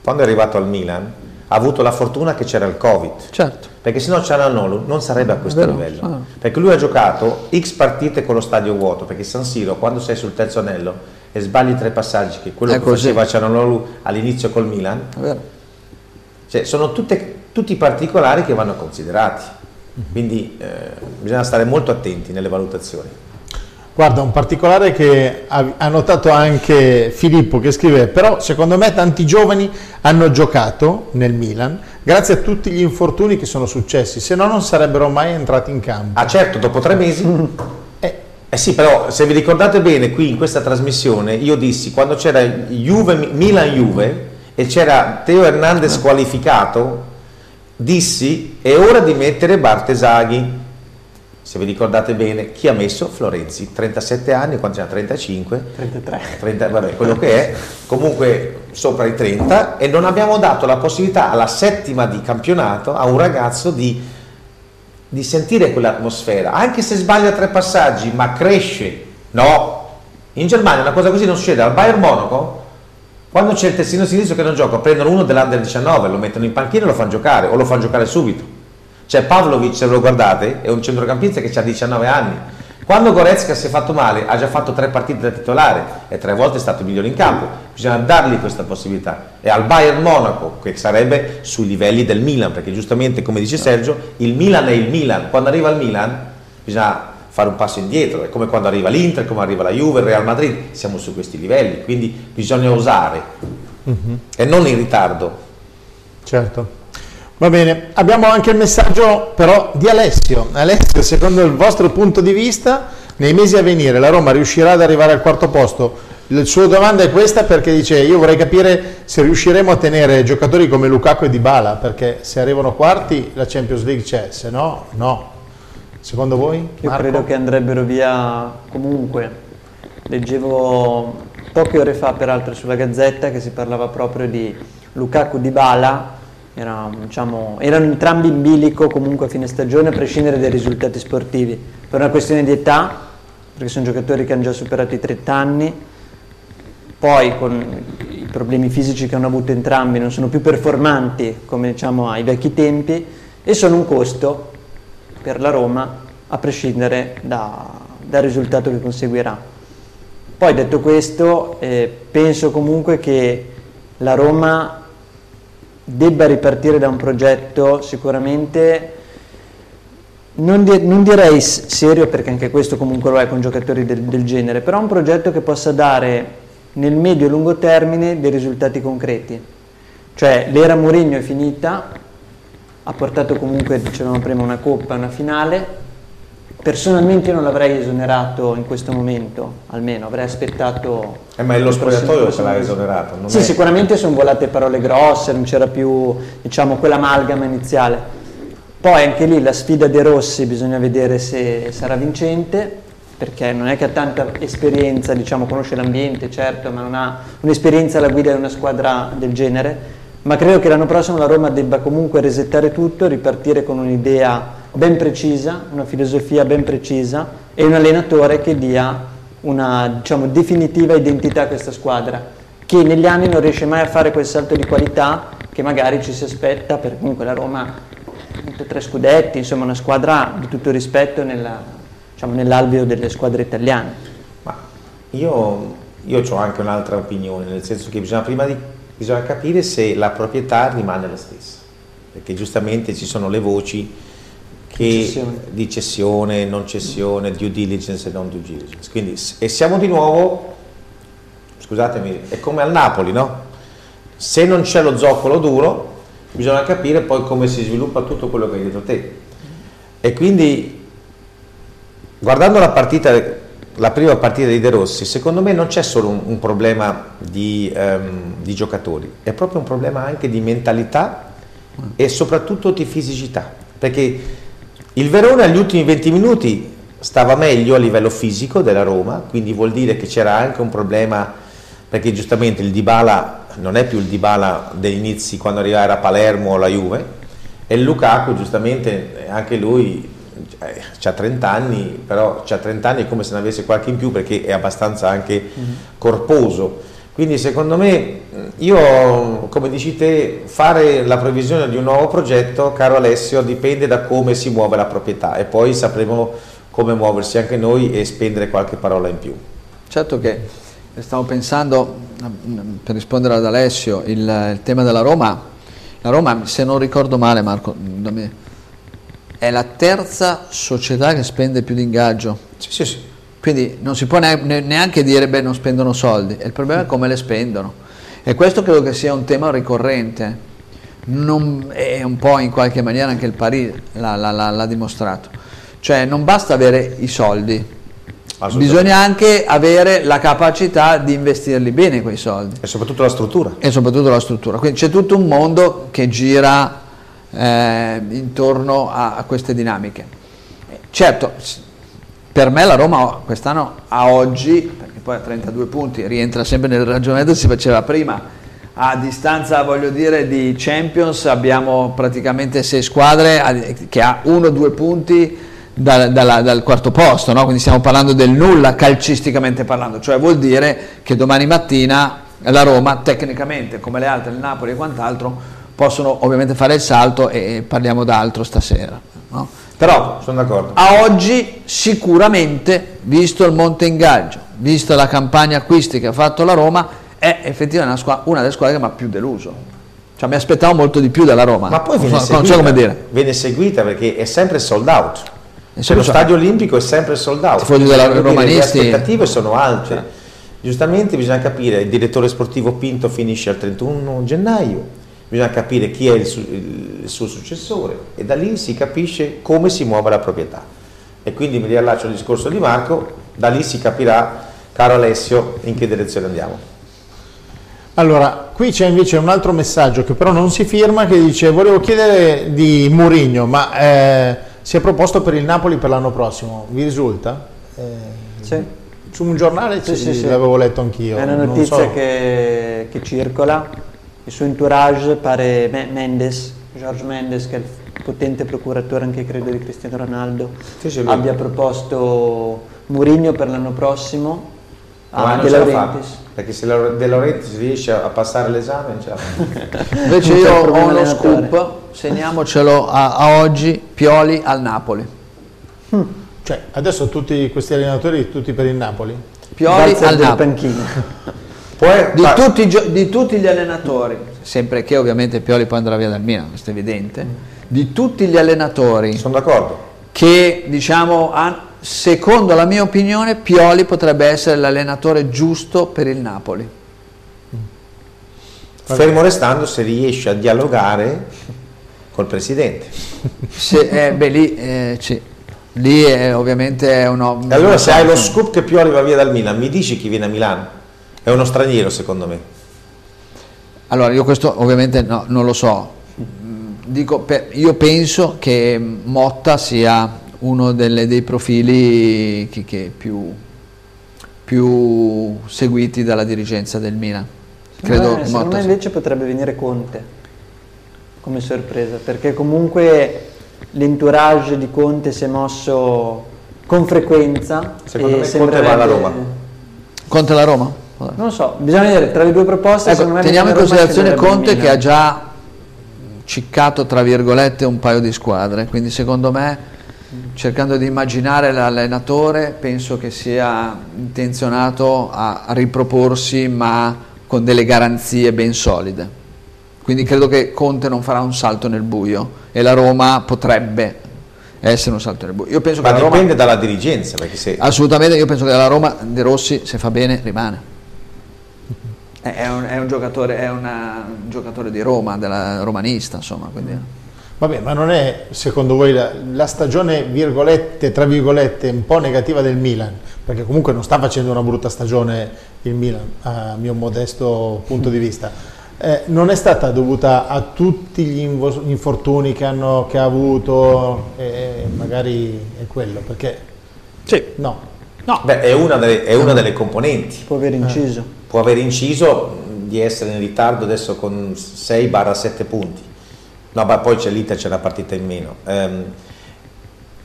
quando è arrivato al Milan, ha avuto la fortuna che c'era il Covid. Certo. Perché sennò Ciaranolu non sarebbe a questo livello. Ah. Perché lui ha giocato X partite con lo stadio vuoto, perché San Siro, quando sei sul terzo anello e sbagli tre passaggi, che quello è che faceva Ciaranolu all'inizio col Milan, cioè, sono tutte, tutti particolari che vanno considerati. Quindi eh, bisogna stare molto attenti nelle valutazioni. Guarda, un particolare che ha notato anche Filippo che scrive, però secondo me tanti giovani hanno giocato nel Milan grazie a tutti gli infortuni che sono successi, se no non sarebbero mai entrati in campo. Ah certo, dopo tre mesi? eh. eh sì, però se vi ricordate bene qui in questa trasmissione io dissi quando c'era Juve, Milan-Juve e c'era Teo Hernandez qualificato, dissi è ora di mettere Bartesaghi se vi ricordate bene, chi ha messo Florenzi, 37 anni, quando c'era 35? 33. 30, vabbè, quello che è, comunque sopra i 30 e non abbiamo dato la possibilità alla settima di campionato a un ragazzo di, di sentire quell'atmosfera, anche se sbaglia tre passaggi, ma cresce. No, in Germania una cosa così non succede, al Bayern Monaco quando c'è il terzino sinistro che non gioca, prendono uno dell'Under 19, lo mettono in panchina e lo fanno giocare o lo fanno giocare subito. Cioè Pavlovic, se lo guardate, è un centrocampista che ha 19 anni. Quando Goretzka si è fatto male, ha già fatto tre partite da titolare e tre volte è stato migliore in campo. Bisogna dargli questa possibilità. E al Bayern Monaco, che sarebbe sui livelli del Milan, perché giustamente, come dice Sergio, il Milan è il Milan. Quando arriva il Milan, bisogna fare un passo indietro. È come quando arriva l'Inter, come arriva la Juve, il Real Madrid. Siamo su questi livelli, quindi bisogna osare mm-hmm. e non in ritardo. Certo. Va bene, abbiamo anche il messaggio però di Alessio. Alessio, secondo il vostro punto di vista, nei mesi a venire la Roma riuscirà ad arrivare al quarto posto? La sua domanda è questa perché dice io vorrei capire se riusciremo a tenere giocatori come Lukaku e Dybala, perché se arrivano quarti la Champions League c'è, se no no. Secondo voi? Marco? Io credo che andrebbero via comunque. Leggevo poche ore fa peraltro sulla Gazzetta che si parlava proprio di Lukaku Dybala era, diciamo, erano entrambi in bilico comunque a fine stagione a prescindere dai risultati sportivi, per una questione di età, perché sono giocatori che hanno già superato i 30 anni, poi con i problemi fisici che hanno avuto entrambi non sono più performanti come diciamo ai vecchi tempi e sono un costo per la Roma a prescindere da, dal risultato che conseguirà. Poi detto questo, eh, penso comunque che la Roma debba ripartire da un progetto sicuramente non, di, non, direi serio perché anche questo comunque lo è con giocatori del, del, genere, però un progetto che possa dare nel medio e lungo termine dei risultati concreti. Cioè l'era Mourinho è finita, ha portato comunque, dicevamo prima, una coppa, una finale, Personalmente non l'avrei esonerato in questo momento, almeno avrei aspettato... Eh, ma è lo spogliatoio che l'ha esonerato? sì, è... sicuramente sono volate parole grosse, non c'era più diciamo, quell'amalgama iniziale. Poi anche lì la sfida dei Rossi bisogna vedere se sarà vincente, perché non è che ha tanta esperienza, diciamo, conosce l'ambiente, certo, ma non ha un'esperienza alla guida di una squadra del genere. Ma credo che l'anno prossimo la Roma debba comunque resettare tutto, ripartire con un'idea ben precisa, una filosofia ben precisa e un allenatore che dia una diciamo, definitiva identità a questa squadra, che negli anni non riesce mai a fare quel salto di qualità che magari ci si aspetta, perché comunque la Roma tre scudetti, insomma una squadra di tutto rispetto nella, diciamo, nell'alveo delle squadre italiane. Ma io, io ho anche un'altra opinione, nel senso che bisogna prima di, bisogna capire se la proprietà rimane la stessa, perché giustamente ci sono le voci che cessione. di cessione, non cessione, due diligence e non due diligence. Quindi, e siamo di nuovo, scusatemi, è come al Napoli, no? Se non c'è lo zoccolo duro, bisogna capire poi come si sviluppa tutto quello che hai dietro te. E quindi, guardando la partita, la prima partita di De Rossi, secondo me non c'è solo un, un problema di, um, di giocatori, è proprio un problema anche di mentalità e soprattutto di fisicità. Perché il Verona agli ultimi 20 minuti stava meglio a livello fisico della Roma, quindi vuol dire che c'era anche un problema perché giustamente il Dybala non è più il Dybala degli inizi quando arrivava a Palermo o la Juve e il Lukaku giustamente anche lui eh, ha 30 anni, però ha 30 anni come se ne avesse qualche in più perché è abbastanza anche mm-hmm. corposo. Quindi secondo me, io come dici te, fare la previsione di un nuovo progetto, caro Alessio, dipende da come si muove la proprietà e poi sapremo come muoversi anche noi e spendere qualche parola in più. Certo che stavo pensando, per rispondere ad Alessio, il, il tema della Roma, la Roma, se non ricordo male Marco, è la terza società che spende più di ingaggio. Sì, sì, sì. Quindi non si può neanche dire beh non spendono soldi, il problema è come le spendono. E questo credo che sia un tema ricorrente, non, è un po' in qualche maniera anche il Paris l'ha dimostrato. Cioè non basta avere i soldi, bisogna anche avere la capacità di investirli bene quei soldi. E soprattutto la struttura. E soprattutto la struttura. Quindi c'è tutto un mondo che gira eh, intorno a, a queste dinamiche. Certo, per me la Roma quest'anno a oggi, perché poi a 32 punti rientra sempre nel ragionamento che si faceva prima, a distanza voglio dire di Champions abbiamo praticamente sei squadre che ha uno o due punti dal, dal, dal quarto posto, no? quindi stiamo parlando del nulla calcisticamente parlando, cioè vuol dire che domani mattina la Roma tecnicamente come le altre, il Napoli e quant'altro possono ovviamente fare il salto e parliamo d'altro stasera. No? Però sono d'accordo. A oggi sicuramente, visto il monte ingaggio, vista la campagna acquisti che ha fatto la Roma, è effettivamente una, una delle squadre che mi ha più deluso. Cioè, mi aspettavo molto di più dalla Roma. Ma poi viene, non, seguita, non so come dire. viene seguita perché è sempre sold out. Cioè, lo stadio olimpico è sempre sold out. Tifosi della romanisti. Le aspettative sono alte. Giustamente bisogna capire, il direttore sportivo Pinto finisce al 31 gennaio, bisogna capire chi è il, su, il, suo successore e da lì si capisce come si muove la proprietà. E quindi mi riallaccio al discorso di Marco, da lì si capirà, caro Alessio, in che direzione andiamo. Allora, qui c'è invece un altro messaggio che però non si firma che dice volevo chiedere di Murigno, ma eh, si è proposto per il Napoli per l'anno prossimo, vi risulta? Eh, sì. Su un giornale sì, sì, sì, l'avevo letto anch'io. È una notizia so. che, che circola il suo entourage pare Mendes, George Mendes, che è il potente procuratore anche credo di Cristiano Ronaldo, sì, abbia proposto Mourinho per l'anno prossimo a De Laurentiis. Perché se De Laurentiis riesce a passare l'esame ce [LAUGHS] Invece io ho uno scoop, segniamocelo a, a, oggi, Pioli al Napoli. Hmm. Cioè, adesso tutti questi allenatori, tutti per il Napoli? Pioli al Napoli. [LAUGHS] Di tutti, di, tutti, gli allenatori, sempre che ovviamente Pioli poi andrà via dal Milan, questo è evidente, di tutti gli allenatori Sono d'accordo. che diciamo, secondo la mia opinione Pioli potrebbe essere l'allenatore giusto per il Napoli. Fermo restando se riesce a dialogare col presidente. Se, eh, beh, lì, eh, lì è, ovviamente è uno... E allora se hai lo scoop che Pioli va via dal Milan, mi dici chi viene a Milano? È uno straniero secondo me. Allora, io questo ovviamente no, non lo so. Dico, io penso che Motta sia uno delle, dei profili che, che più, più, seguiti dalla dirigenza del Milan. Credo eh, secondo me invece potrebbe venire Conte come sorpresa, perché comunque l'entourage di Conte si è mosso con frequenza. Secondo me Conte va alla Roma. Conte alla Roma? Non lo so, bisogna vedere tra le due proposte. Ecco, teniamo in considerazione Conte che ha già ciccato tra virgolette un paio di squadre, quindi secondo me cercando di immaginare l'allenatore penso che sia intenzionato a riproporsi ma con delle garanzie ben solide. Quindi credo che Conte non farà un salto nel buio e la Roma potrebbe essere un salto nel buio. Io penso ma che dipende Roma, dalla dirigenza. Se... Assolutamente, io penso che la Roma De Rossi se fa bene rimane. È un, è un, giocatore, è una, un giocatore di Roma, della romanista, insomma. Quindi... Vabbè, ma non è secondo voi la, la, stagione, virgolette, tra virgolette, un po' negativa del Milan? Perché comunque non sta facendo una brutta stagione il Milan, a mio modesto punto di vista. Eh, non è stata dovuta a tutti gli infortuni che, hanno, che ha avuto, eh, magari è quello, perché Sì. No. No. Beh, è una delle, è una delle componenti. Può aver inciso. Può aver inciso mh, di essere in ritardo adesso con 6-7 punti. No, ma poi c'è l'Inter, c'è la partita in meno. Ehm,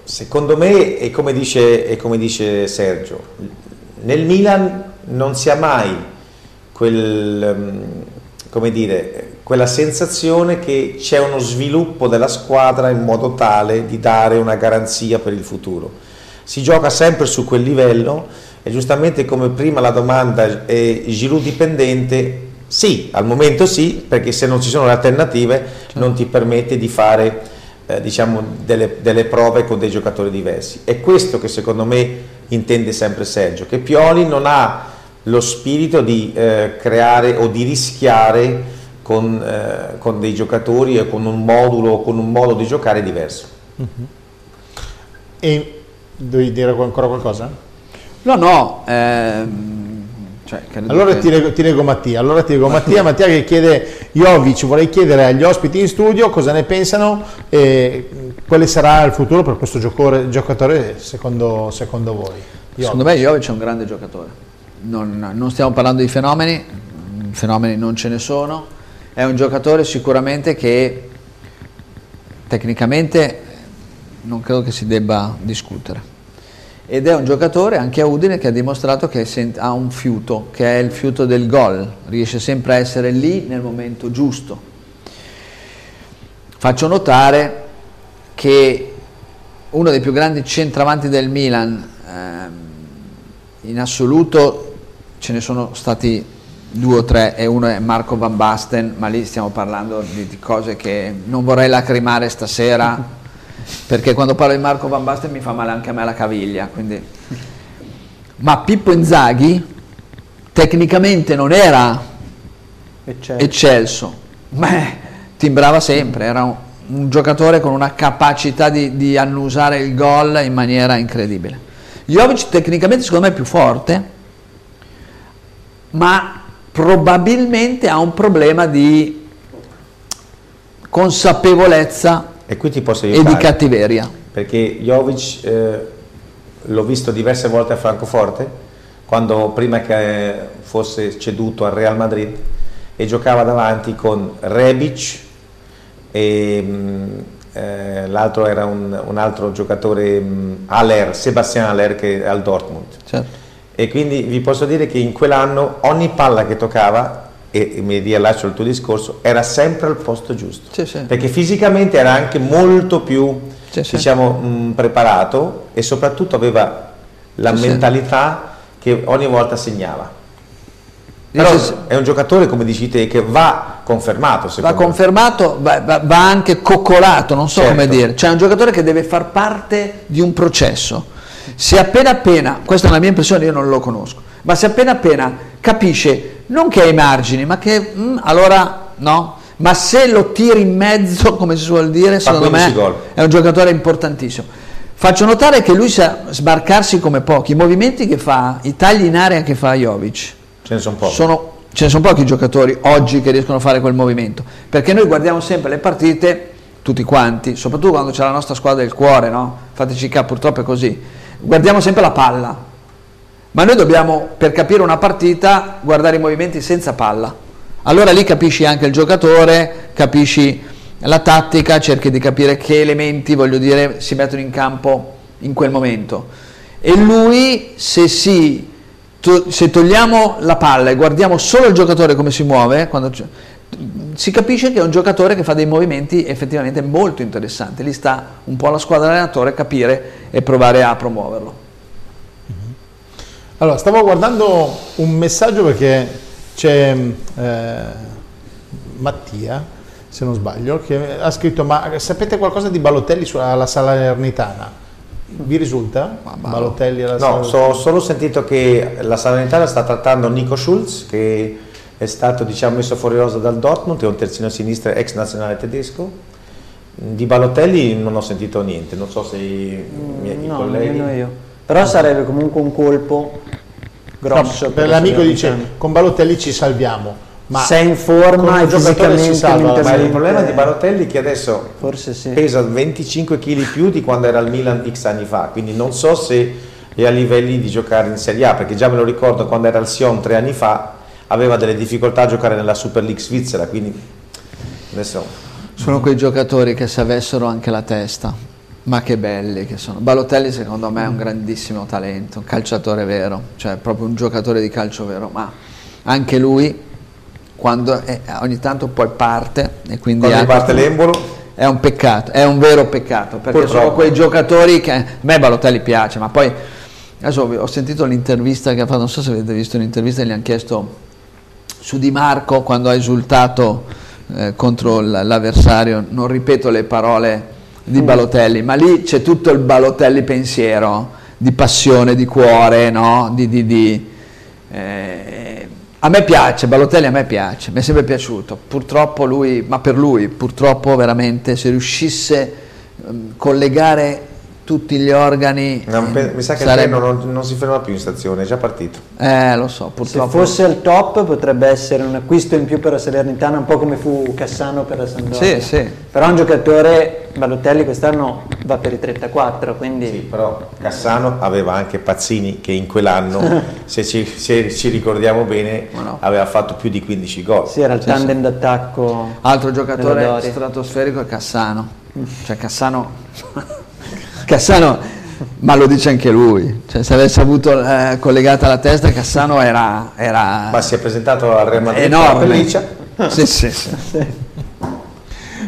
secondo me, è come, come dice Sergio, nel Milan non si ha mai quel, come dire, quella sensazione che c'è uno sviluppo della squadra in modo tale di dare una garanzia per il futuro. Si gioca sempre su quel livello e giustamente come prima la domanda è Giroud dipendente, sì, al momento sì, perché se non ci sono le alternative non ti permette di fare eh, diciamo, delle, delle prove con dei giocatori diversi. È questo che secondo me intende sempre Sergio, che Pioli non ha lo spirito di eh, creare o di rischiare con, eh, con dei giocatori e con un modulo o con un modo di giocare diverso. E devi dire ancora qualcosa? No, no. ehm, cioè, Allora che- ti leggo, ti leggo Mattia. Allora ti leggo Mattia, Mattia che chiede Jovic, vorrei chiedere agli ospiti in studio cosa ne pensano e quale sarà il futuro per questo giocore- giocatore secondo, secondo voi. Secondo me Jovic è un grande giocatore. Non, non stiamo parlando di fenomeni, fenomeni non ce ne sono. È un giocatore sicuramente che tecnicamente non credo che si debba discutere. Ed è un giocatore anche a Udine che ha dimostrato che ha un fiuto, che è il fiuto del gol, riesce sempre a essere lì nel momento giusto. Faccio notare che uno dei più grandi centravanti del Milan, ehm, in assoluto ce ne sono stati due o tre e uno è Marco Van Basten, ma lì stiamo parlando di, di cose che non vorrei lacrimare stasera, perché quando parlo di Marco Van Basten mi fa male anche a me la caviglia. Quindi... Ma Pippo Inzaghi tecnicamente non era Eccelso. eccelso, ma timbrava sempre, era un, un giocatore con una capacità di, di annusare il gol in maniera incredibile. Jovic tecnicamente secondo me è più forte, ma probabilmente ha un problema di consapevolezza E qui ti posso e aiutare. di cattiveria. perché Jovic eh, l'ho visto diverse volte a Francoforte quando prima che fosse ceduto al Real Madrid e giocava davanti con Rebic e mh, eh, l'altro era un, un altro giocatore mh, Aller, Sebastian Aller che è al Dortmund Certo. e quindi vi posso dire che in quell'anno ogni palla che toccava e, mi riallaccio al tuo discorso era sempre al posto giusto Sì, sì. perché fisicamente era anche molto più Sì, diciamo mh, preparato e soprattutto aveva la mentalità che ogni volta segnava però è un giocatore come dici te che va confermato Va me. confermato, va, va- anche coccolato, non so Certo. come dire. Cioè è un giocatore che deve far parte di un processo. Se appena appena, questa è una mia impressione, io non lo conosco, ma se appena appena capisce, non che è ai margini, ma che mm, allora no, ma se lo tiri in mezzo, come si suol dire, Fa secondo 15 me gol. è un giocatore importantissimo. Faccio notare che lui sa sbarcarsi come pochi, i movimenti che fa, i tagli in area che fa Jovic, ce ne sono pochi sono, ce ne sono pochi giocatori oggi che riescono a fare quel movimento, perché noi guardiamo sempre le partite, tutti quanti, soprattutto quando c'è la nostra squadra del cuore, no? Fateci capo, purtroppo è così, guardiamo sempre la palla, ma noi dobbiamo, per capire una partita, guardare i movimenti senza palla. Allora lì capisci anche il giocatore, capisci la tattica, cerchi di capire che elementi, voglio dire, si mettono in campo in quel momento. E lui, se si to- se togliamo la palla e guardiamo solo il giocatore come si muove, quando si capisce che è un giocatore che fa dei movimenti effettivamente molto interessanti. Lì sta un po' la squadra allenatore capire e provare a promuoverlo. Allora, stavo guardando un messaggio perché c'è eh, Mattia, se non sbaglio, che ha scritto, ma sapete qualcosa di Balotelli sulla Salernitana? Vi risulta? Balotelli alla No, so- ho solo sentito che la Salernitana sta trattando Nico Schulz, che è stato diciamo, messo fuori rosa dal Dortmund, è un terzino sinistra ex nazionale tedesco. Di Balotelli non ho sentito niente, non so se i miei No, colleghi... nemmeno io. Però sarebbe comunque un colpo grosso. No, per l'amico la dice, con Balotelli ci salviamo. Ma se è in forma e fisicamente salva, ma il problema di Balotelli è che adesso Forse sì. pesa 25 kg più di quando era al Milan X anni fa, quindi non so se e a livelli di giocare in Serie A, perché già me lo ricordo quando era al Sion tre anni fa, aveva delle difficoltà a giocare nella Super League svizzera, quindi adesso... Sono quei giocatori che se avessero anche la testa, ma che belli che sono. Balotelli secondo me è un grandissimo talento, un calciatore vero, cioè proprio un giocatore di calcio vero, ma anche lui quando è, ogni tanto poi parte e quindi quando parte l'embolo è un peccato, è un vero peccato, perché Purtroppo. sono quei giocatori che a me Balotelli piace, ma poi adesso ho sentito l'intervista che ha fatto, non so se avete visto l'intervista, gli hanno chiesto su Di Marco quando ha esultato eh, contro l'avversario, non ripeto le parole di mm. Balotelli, ma lì c'è tutto il Balotelli pensiero di passione, di cuore, no? di, di, di eh, a me piace, Balotelli a me piace, mi è sempre piaciuto, purtroppo lui, ma per lui, purtroppo veramente se riuscisse a um, collegare tutti gli organi. Non, mi sa che sarebbe... il treno non, non, si ferma più in stazione, è già partito. Eh, lo so, purtroppo. Se fosse al top potrebbe essere un acquisto in più per la Salernitana, un po' come fu Cassano per la Sampdoria. Sì, sì. Però un giocatore, Balotelli quest'anno va per i 34, quindi... Sì, però Cassano aveva anche Pazzini che in quell'anno, [LAUGHS] se, ci, se, ci, ricordiamo bene, no. aveva fatto più di 15 gol. Sì, era il tandem sì. d'attacco. Altro giocatore stratosferico è Cassano. Cioè Cassano Cassano, ma lo dice anche lui, cioè, se avesse avuto eh, collegata la testa Cassano era, era... Ma si è presentato al Real Madrid enorme. Sì, sì, sì.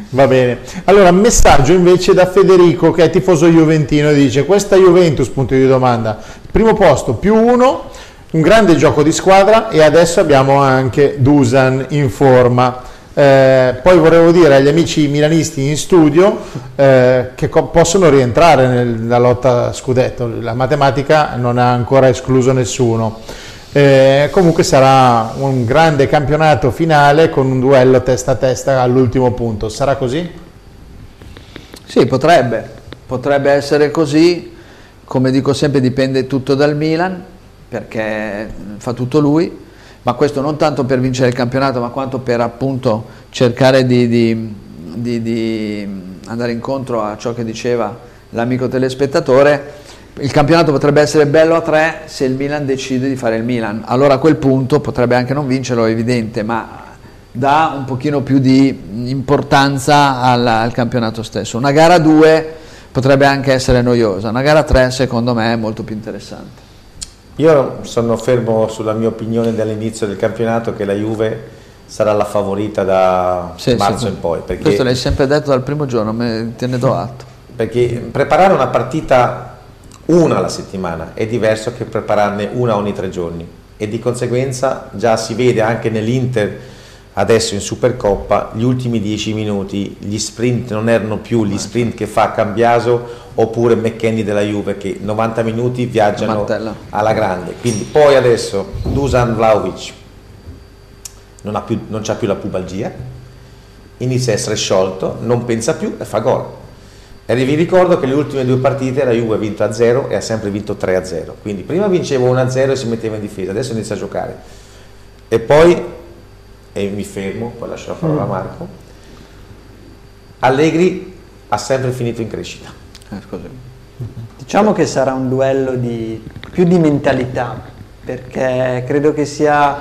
Va bene. Allora, messaggio invece da Federico che è tifoso juventino e dice questa Juventus, punto di domanda, primo posto più uno, un grande gioco di squadra e adesso abbiamo anche Dusan in forma. Eh, poi volevo dire agli amici milanisti in studio eh, che possono rientrare nella lotta scudetto, la matematica non ha ancora escluso nessuno. Eh, comunque sarà un grande campionato finale con un duello testa a testa all'ultimo punto, sarà così? Sì, potrebbe, potrebbe essere così, come dico sempre dipende tutto dal Milan perché fa tutto lui ma questo non tanto per vincere il campionato, ma quanto per appunto cercare di, di, di, di andare incontro a ciò che diceva l'amico telespettatore. Il campionato potrebbe essere bello a tre se il Milan decide di fare il Milan, allora a quel punto potrebbe anche non vincerlo, è evidente, ma dà un pochino più di importanza al, al campionato stesso. Una gara 2 potrebbe anche essere noiosa, una gara 3 secondo me è molto più interessante. Io sono fermo sulla mia opinione dall'inizio del campionato che la Juve sarà la favorita da sì, marzo sì, in poi. Questo l'hai sempre detto dal primo giorno, me, te ne do atto. Perché preparare una partita una alla settimana è diverso che prepararne una ogni tre giorni e di conseguenza già si vede anche nell'Inter adesso in Supercoppa gli ultimi dieci minuti, gli sprint non erano più gli sprint che fa Cambiaso oppure McKenny della Juve che 90 minuti viaggiano Martella. alla grande. Quindi poi adesso Dusan Vlaovic non ha più, non più la pubalgia, inizia a essere sciolto, non pensa più e fa gol. E vi ricordo che le ultime due partite la Juve ha vinto a 0 e ha sempre vinto 3 a 0. Quindi prima vinceva 1 a 0 e si metteva in difesa, adesso inizia a giocare. E poi, e mi fermo, poi lascio la parola a mm. Marco, Allegri ha sempre finito in crescita. Eh, diciamo che sarà un duello di, più di mentalità, perché credo che sia,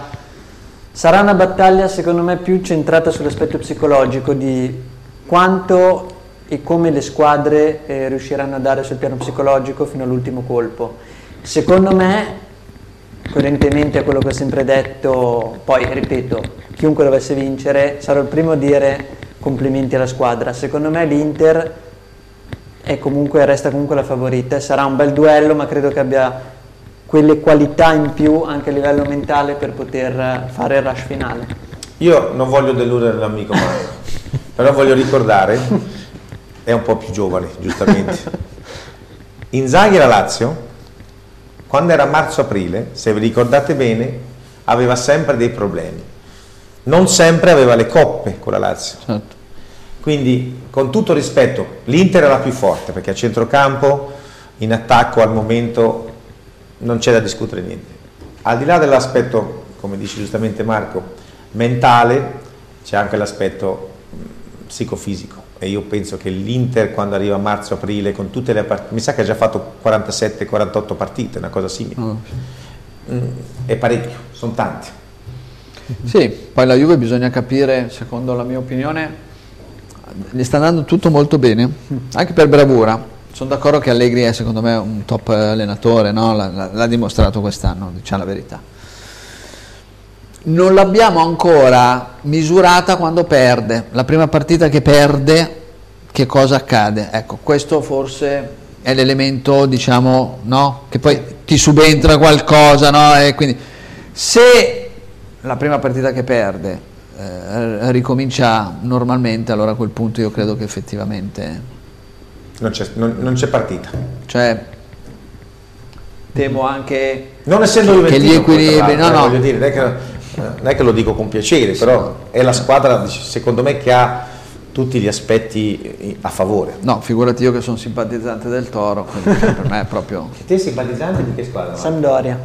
sarà una battaglia secondo me più centrata sull'aspetto psicologico di quanto e come le squadre eh, riusciranno a dare sul piano psicologico fino all'ultimo colpo. Secondo me, coerentemente a quello che ho sempre detto, poi ripeto, chiunque dovesse vincere, sarò il primo a dire complimenti alla squadra. Secondo me l'Inter è comunque, resta comunque la favorita. Sarà un bel duello, ma credo che abbia quelle qualità in più anche a livello mentale per poter fare il rush finale. Io non voglio deludere l'amico Marco, [LAUGHS] però voglio ricordare, è un po' più giovane, giustamente. Inzaghi la Lazio, quando era marzo-aprile, se vi ricordate bene, aveva sempre dei problemi. Non sempre aveva le coppe con la Lazio. Certo. Quindi, con tutto rispetto, l'Inter è la più forte perché a centrocampo, in attacco al momento non c'è da discutere niente. Al di là dell'aspetto, come dice giustamente Marco, mentale, c'è anche l'aspetto psicofisico. e io penso che l'Inter quando arriva a marzo-aprile con tutte le partite, mi sa che ha già fatto 47-48 partite, una cosa simile. Oh. Mm, è parecchio, sono tanti. Sì, poi la Juve bisogna capire, secondo la mia opinione, gli sta andando tutto molto bene, anche per bravura. Sono d'accordo che Allegri è secondo me un top allenatore, no? l'ha, l'ha dimostrato quest'anno, diciamo la verità. Non l'abbiamo ancora misurata quando perde. La prima partita che perde, che cosa accade? Ecco, questo forse è l'elemento, diciamo, no? Che poi ti subentra qualcosa, no? E quindi se la prima partita che perde eh, ricomincia normalmente, allora a quel punto io credo che effettivamente Non c'è, non- non c'è partita. cioè temo anche Non essendo che Juventino, gli equilibri no no voglio dire, non è, che, non è che lo dico con piacere, però è la squadra, secondo me, che ha tutti gli aspetti a favore. no figurati io che sono simpatizzante del Toro quindi per me è proprio Te simpatizzante di che squadra? Sampdoria.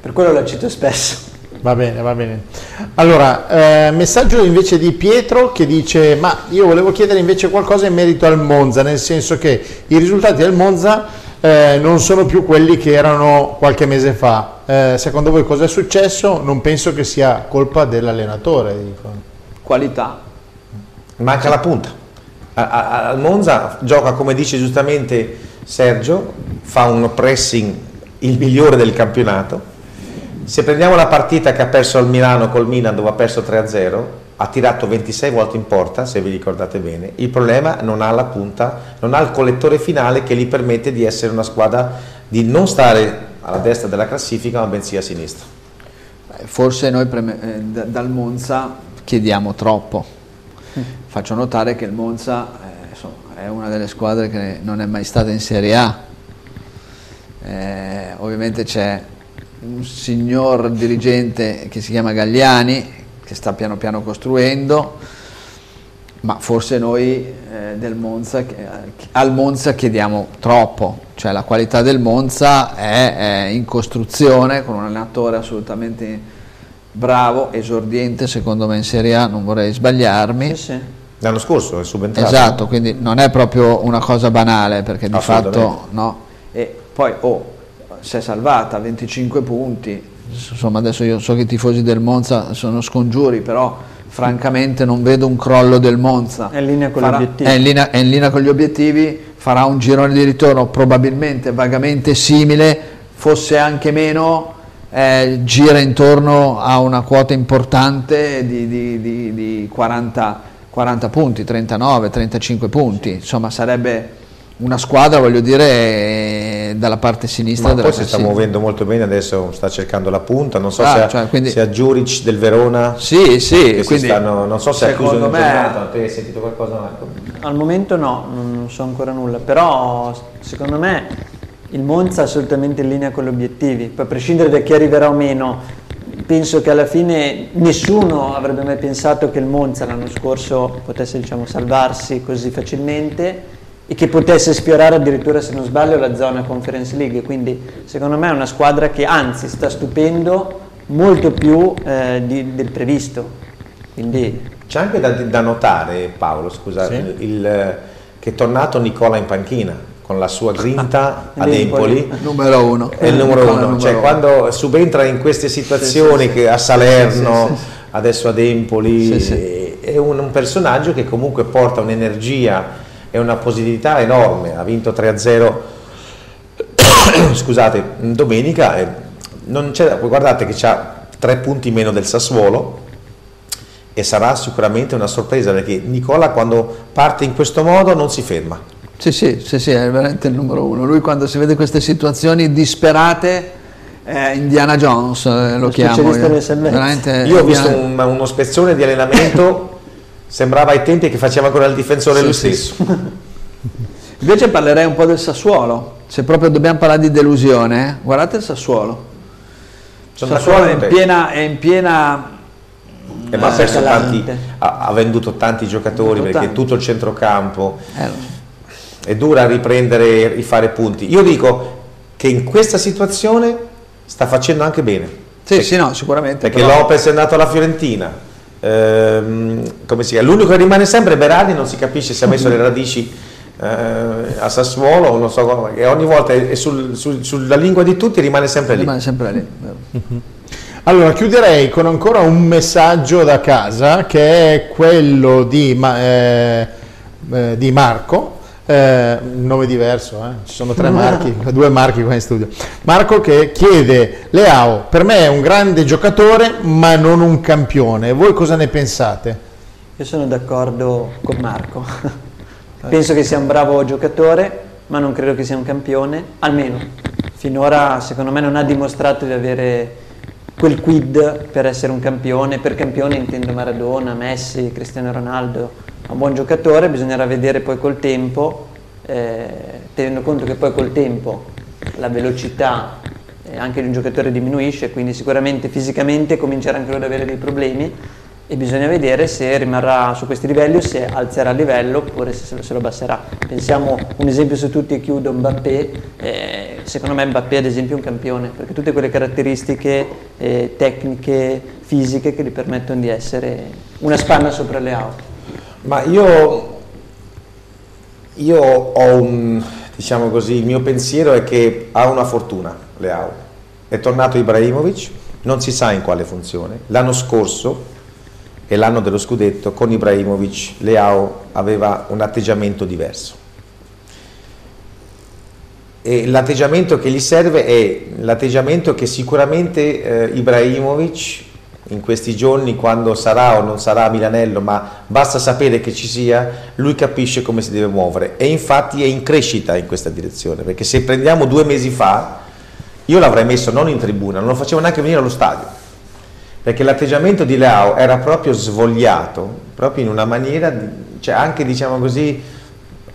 Per quello la cito spesso. Va bene, va bene. Allora, eh, messaggio invece di Pietro che dice, ma io volevo chiedere invece qualcosa in merito al Monza, nel senso che i risultati del Monza eh, non sono più quelli che erano qualche mese fa. Eh, secondo voi cosa è successo? Non penso che sia colpa dell'allenatore. dico. qualità Manca la punta. Al Monza gioca, come dice giustamente Sergio, fa un pressing il migliore del campionato. Se prendiamo la partita che ha perso al Milano col Milan dove ha perso 3-0, ha tirato 26 volte in porta, se vi ricordate bene. Il problema non ha la punta, non ha il collettore finale che gli permette di essere una squadra di non stare alla destra della classifica, ma bensì a sinistra. Forse noi eh, da- dal Monza chiediamo troppo faccio notare che il Monza eh, insomma, è una delle squadre che non è mai stata in Serie A Eh, ovviamente c'è un signor dirigente che si chiama Gagliani che sta piano piano costruendo ma forse noi eh, del Monza, eh, al Monza chiediamo troppo, cioè la qualità del Monza è, è in costruzione con un allenatore assolutamente bravo, esordiente secondo me in Serie A, non vorrei sbagliarmi. Sì, sì. L'anno scorso è subentrato. Esatto, quindi non è proprio una cosa banale perché di fatto no. E poi oh, si è salvata 25 punti, insomma adesso io so che i tifosi del Monza sono scongiuri, però francamente non vedo un crollo del Monza. È in linea con Farà- gli obiettivi. È in, linea, è in linea con gli obiettivi, farà un girone di ritorno probabilmente vagamente simile, fosse anche meno, eh, gira intorno a una quota importante di, di- di- di 40, 40 punti, 39, 35 punti, insomma sarebbe una squadra, voglio dire, dalla parte sinistra Ma della poi si sta muovendo molto bene, adesso sta cercando la punta, non so Ah, se, ha, cioè, quindi- se ha Giuric del Verona, Sì, sì, quindi stanno- non so se ha chiuso secondo in me- giornata, te hai sentito qualcosa Marco? Al momento no, non so ancora nulla, però secondo me il Monza è assolutamente in linea con gli obiettivi, poi a prescindere da chi arriverà o meno, penso che alla fine nessuno avrebbe mai pensato che il Monza l'anno scorso potesse diciamo, salvarsi così facilmente e che potesse sfiorare addirittura se non sbaglio la zona Conference League, quindi secondo me è una squadra che anzi sta stupendo molto più eh, di- del previsto, quindi C'è anche da, da notare, Paolo, scusa, Sì. il- che è tornato Nicola in panchina con la sua grinta ad Empoli. Numero uno. È il numero uno, numero cioè uno. quando subentra in queste situazioni Sì, sì, a Salerno, Sì, sì, sì. adesso ad Empoli, Sì, sì. è un, un personaggio che comunque porta un'energia e una positività enorme. Ha vinto 3-0, [COUGHS] scusate, domenica. non c'è- guardate che ha tre punti meno del Sassuolo e sarà sicuramente una sorpresa perché Nicola quando parte in questo modo non si ferma. Sì, sì, sì, sì, è veramente il numero uno. Lui quando si vede queste situazioni disperate, è Indiana Jones eh, lo chiamo. io. salvezze. Veramente Io ho visto un- uno spezzone di allenamento, sembrava ai tempi che faceva ancora il difensore Sì, lui sì. stesso. [LAUGHS] Invece parlerei un po' del Sassuolo. Se proprio dobbiamo parlare di delusione, eh, guardate il Sassuolo. Il Sono Sassuolo è in piena, è in piena Eh, ma ha, Eh, tanti, ha, ha venduto tanti giocatori Venduto perché tanti. tutto il centrocampo eh, è dura riprendere e rifare punti. Io dico che in questa situazione sta facendo anche bene. Sì, sì, no, sicuramente. Perché però- Lopez è andato alla Fiorentina, ehm, come si chiama? L'unico che rimane sempre è Berardi, non si capisce se ha messo le radici eh, a Sassuolo non so come, e ogni volta è sul- sul- sulla lingua di tutti rimane sempre lì. Rimane sempre lì. vero. Allora, chiuderei con ancora un messaggio da casa che è quello di, Ma- eh, eh, di Marco. Eh, nome diverso, eh, ci sono tre marchi, [LAUGHS] due marchi qua in studio. Marco che chiede: Leao, per me è un grande giocatore, ma non un campione. Voi cosa ne pensate? Io sono d'accordo con Marco. [LAUGHS] Penso che sia un bravo giocatore, ma non credo che sia un campione, almeno finora secondo me non ha dimostrato di avere quel quid per essere un campione. Per campione intendo Maradona, Messi, Cristiano Ronaldo. Un buon giocatore, bisognerà vedere poi col tempo, eh, tenendo conto che poi col tempo la velocità eh, anche di un giocatore diminuisce, quindi sicuramente fisicamente comincerà anche lui ad avere dei problemi e bisogna vedere se rimarrà su questi livelli o se alzerà il livello oppure se se lo abbasserà. Pensiamo un esempio su tutti e chiudo Mbappé, eh, secondo me Mbappé ad esempio è un campione perché tutte quelle caratteristiche eh, tecniche, fisiche che gli permettono di essere una spanna sopra le auto. Ma io, io ho un, diciamo così, il mio pensiero è che ha una fortuna, Leao. È tornato Ibrahimovic, non si sa in quale funzione. L'anno scorso, e l'anno dello scudetto, con Ibrahimovic Leao aveva un atteggiamento diverso. L'atteggiamento che gli serve è l'atteggiamento che sicuramente eh, Ibrahimovic in questi giorni, quando sarà o non sarà Milanello, ma basta sapere che ci sia, lui capisce come si deve muovere e infatti è in crescita in questa direzione, perché se prendiamo due mesi fa, io l'avrei messo non in tribuna, non lo facevo neanche venire allo stadio, perché l'atteggiamento di Leao era proprio svogliato, proprio in una maniera, cioè anche diciamo così,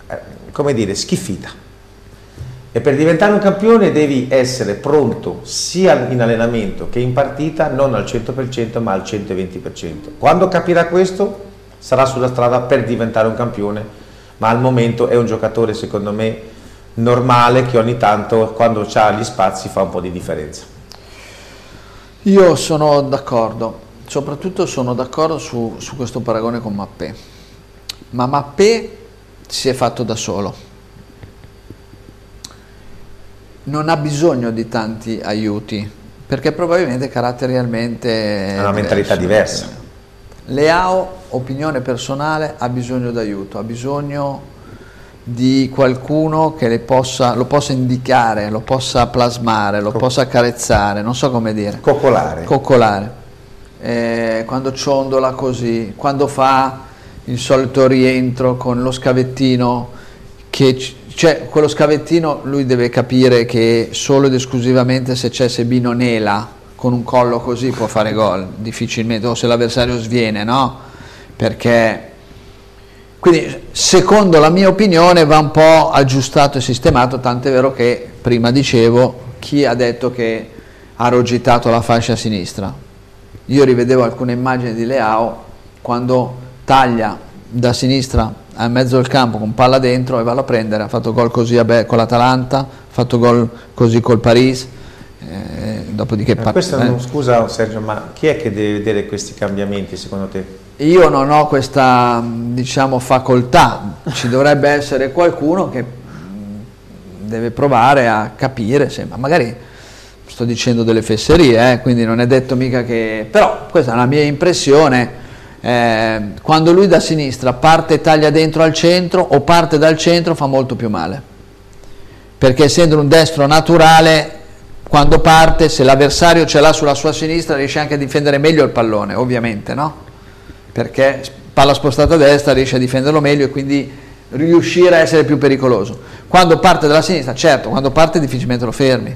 eh, come dire, schiffita. E per diventare un campione devi essere pronto sia in allenamento che in partita, non al 100% ma al 120%. Quando capirà questo sarà sulla strada per diventare un campione, ma al momento è un giocatore secondo me normale che ogni tanto quando ha gli spazi fa un po' di differenza. Io sono d'accordo, soprattutto sono d'accordo su, su questo paragone con Mappé, ma Mappé si è fatto da solo, non ha bisogno di tanti aiuti, perché probabilmente caratterialmente... Ha una mentalità diversa. Leao, opinione personale, ha bisogno d'aiuto, ha bisogno di qualcuno che le possa, lo possa indicare, lo possa plasmare, lo possa accarezzare, non so come dire. Coccolare. Coccolare. Eh, quando ciondola così, quando fa il solito rientro con lo scavettino, che cioè quello scavettino lui deve capire che solo ed esclusivamente se c'è Sebino Nela con un collo così può fare gol, difficilmente, o se l'avversario sviene, no? Perché quindi, secondo la mia opinione, va un po' aggiustato e sistemato, tant'è vero che prima dicevo chi ha detto che ha rogitato la fascia sinistra. Io rivedevo alcune immagini di Leao quando taglia da sinistra a mezzo del campo con palla dentro e va a prendere, ha fatto gol così Be- con l'Atalanta, ha fatto gol così col Paris, eh, dopodiché... Ma pa- questo eh. non- scusa Sergio, ma chi è che deve vedere questi cambiamenti secondo te? Io non ho questa diciamo, facoltà, ci dovrebbe essere qualcuno che mh, deve provare a capire, se, ma magari sto dicendo delle fesserie, eh, quindi non è detto mica che... però questa è la mia impressione, eh, quando lui da sinistra parte e taglia dentro al centro o parte dal centro fa molto più male, perché essendo un destro naturale, quando parte, se l'avversario ce l'ha sulla sua sinistra riesce anche a difendere meglio il pallone, ovviamente, no? perché palla spostata a destra riesce a difenderlo meglio e quindi riuscire a essere più pericoloso. Quando parte dalla sinistra, certo, quando parte difficilmente lo fermi,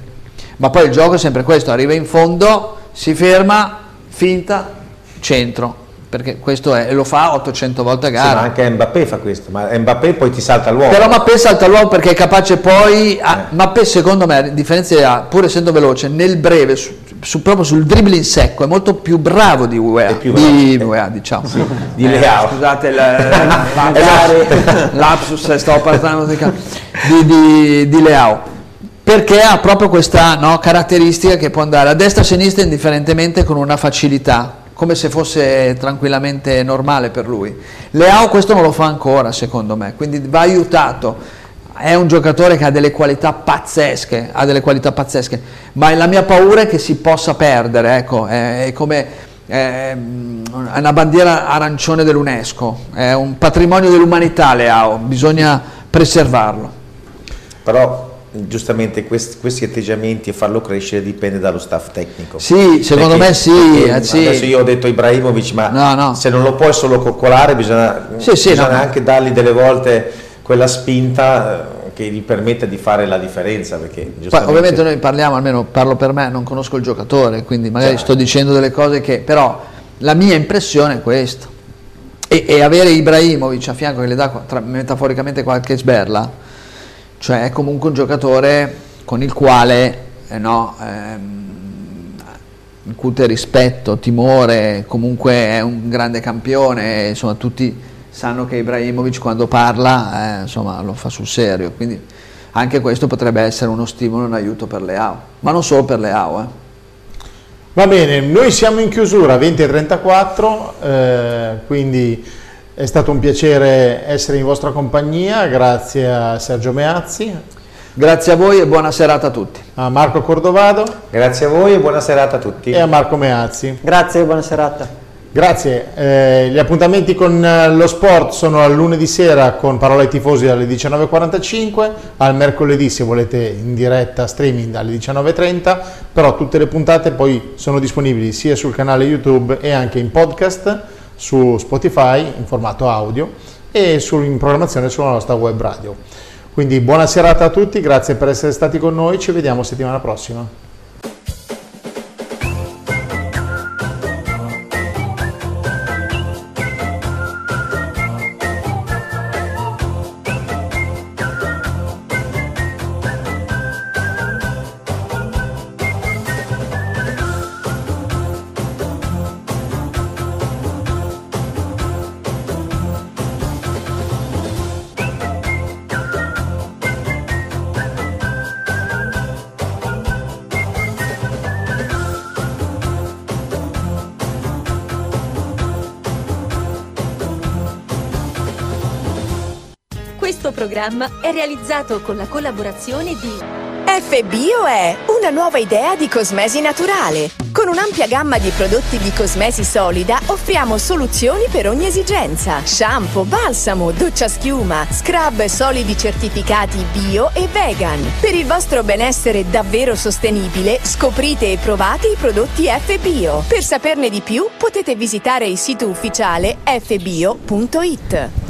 ma poi il gioco è sempre questo, arriva in fondo, si ferma, finta, centro, perché questo è, e lo fa 800 volte a Sì, gara. ma anche Mbappé fa questo, ma Mbappé poi ti salta l'uomo. Però Mappé salta l'uomo perché è capace poi, a, Mappé secondo me, a differenza pur essendo veloce, nel breve, su, su- proprio sul dribbling secco, è molto più bravo di UEA, più di, bravo. UEA, diciamo. di Eh, Leao. Scusate il, la- lapsus, stavo parlando di, di, di, di Leao. Perché ha proprio questa no, caratteristica che può andare a destra e a sinistra indifferentemente con una facilità come se fosse tranquillamente normale per lui. Leao questo non lo fa ancora, secondo me, quindi va aiutato. È un giocatore che ha delle qualità pazzesche, ha delle qualità pazzesche, ma la mia paura è che si possa perdere, ecco, è, è come è una bandiera arancione dell'UNESCO, è un patrimonio dell'umanità Leao, bisogna preservarlo. Però giustamente questi, questi, atteggiamenti e farlo crescere dipende dallo staff tecnico. Sì, secondo perché, me sì, eh, sì, Adesso io ho detto Ibrahimovic, ma no, no. se non lo puoi solo coccolare bisogna, sì, bisogna no, anche dargli delle volte quella spinta eh, che gli permette di fare la differenza. Perché Poi, ovviamente noi parliamo, almeno parlo per me, non conosco il giocatore, quindi magari certo. sto dicendo delle cose che... però la mia impressione è questa. E, e avere Ibrahimovic a fianco che le dà tra, metaforicamente qualche sberla, cioè è comunque un giocatore con il quale eh no, ehm, incute rispetto, timore, comunque è un grande campione, insomma tutti sanno che Ibrahimovic quando parla eh, insomma, lo fa sul serio, quindi anche questo potrebbe essere uno stimolo un aiuto per Leao, ma non solo per Leao. Eh. Va bene, noi siamo in chiusura 20.34, eh, quindi è stato un piacere essere in vostra compagnia, grazie a Sergio Meazzi. Grazie a voi e buona serata a tutti. A Marco Cordovado. Grazie a voi e buona serata a tutti. E a Marco Meazzi. Grazie e buona serata. Grazie, eh, gli appuntamenti con eh, lo sport sono al lunedì sera con Parola ai tifosi alle 19.45, al mercoledì se volete in diretta streaming alle 19.30, però tutte le puntate poi sono disponibili sia sul canale YouTube e anche in podcast su Spotify in formato audio e su, in programmazione sulla nostra web radio. Quindi buona serata a tutti, grazie per essere stati con noi, ci vediamo settimana prossima. Programma è realizzato con la collaborazione di FBio è una nuova idea di cosmesi naturale. Con un'ampia gamma di prodotti di cosmesi solida offriamo soluzioni per ogni esigenza. Shampoo, balsamo, doccia schiuma, scrub solidi certificati bio e vegan. Per il vostro benessere davvero sostenibile, scoprite e provate i prodotti FBio. Per saperne di più potete visitare il sito ufficiale fbio.it.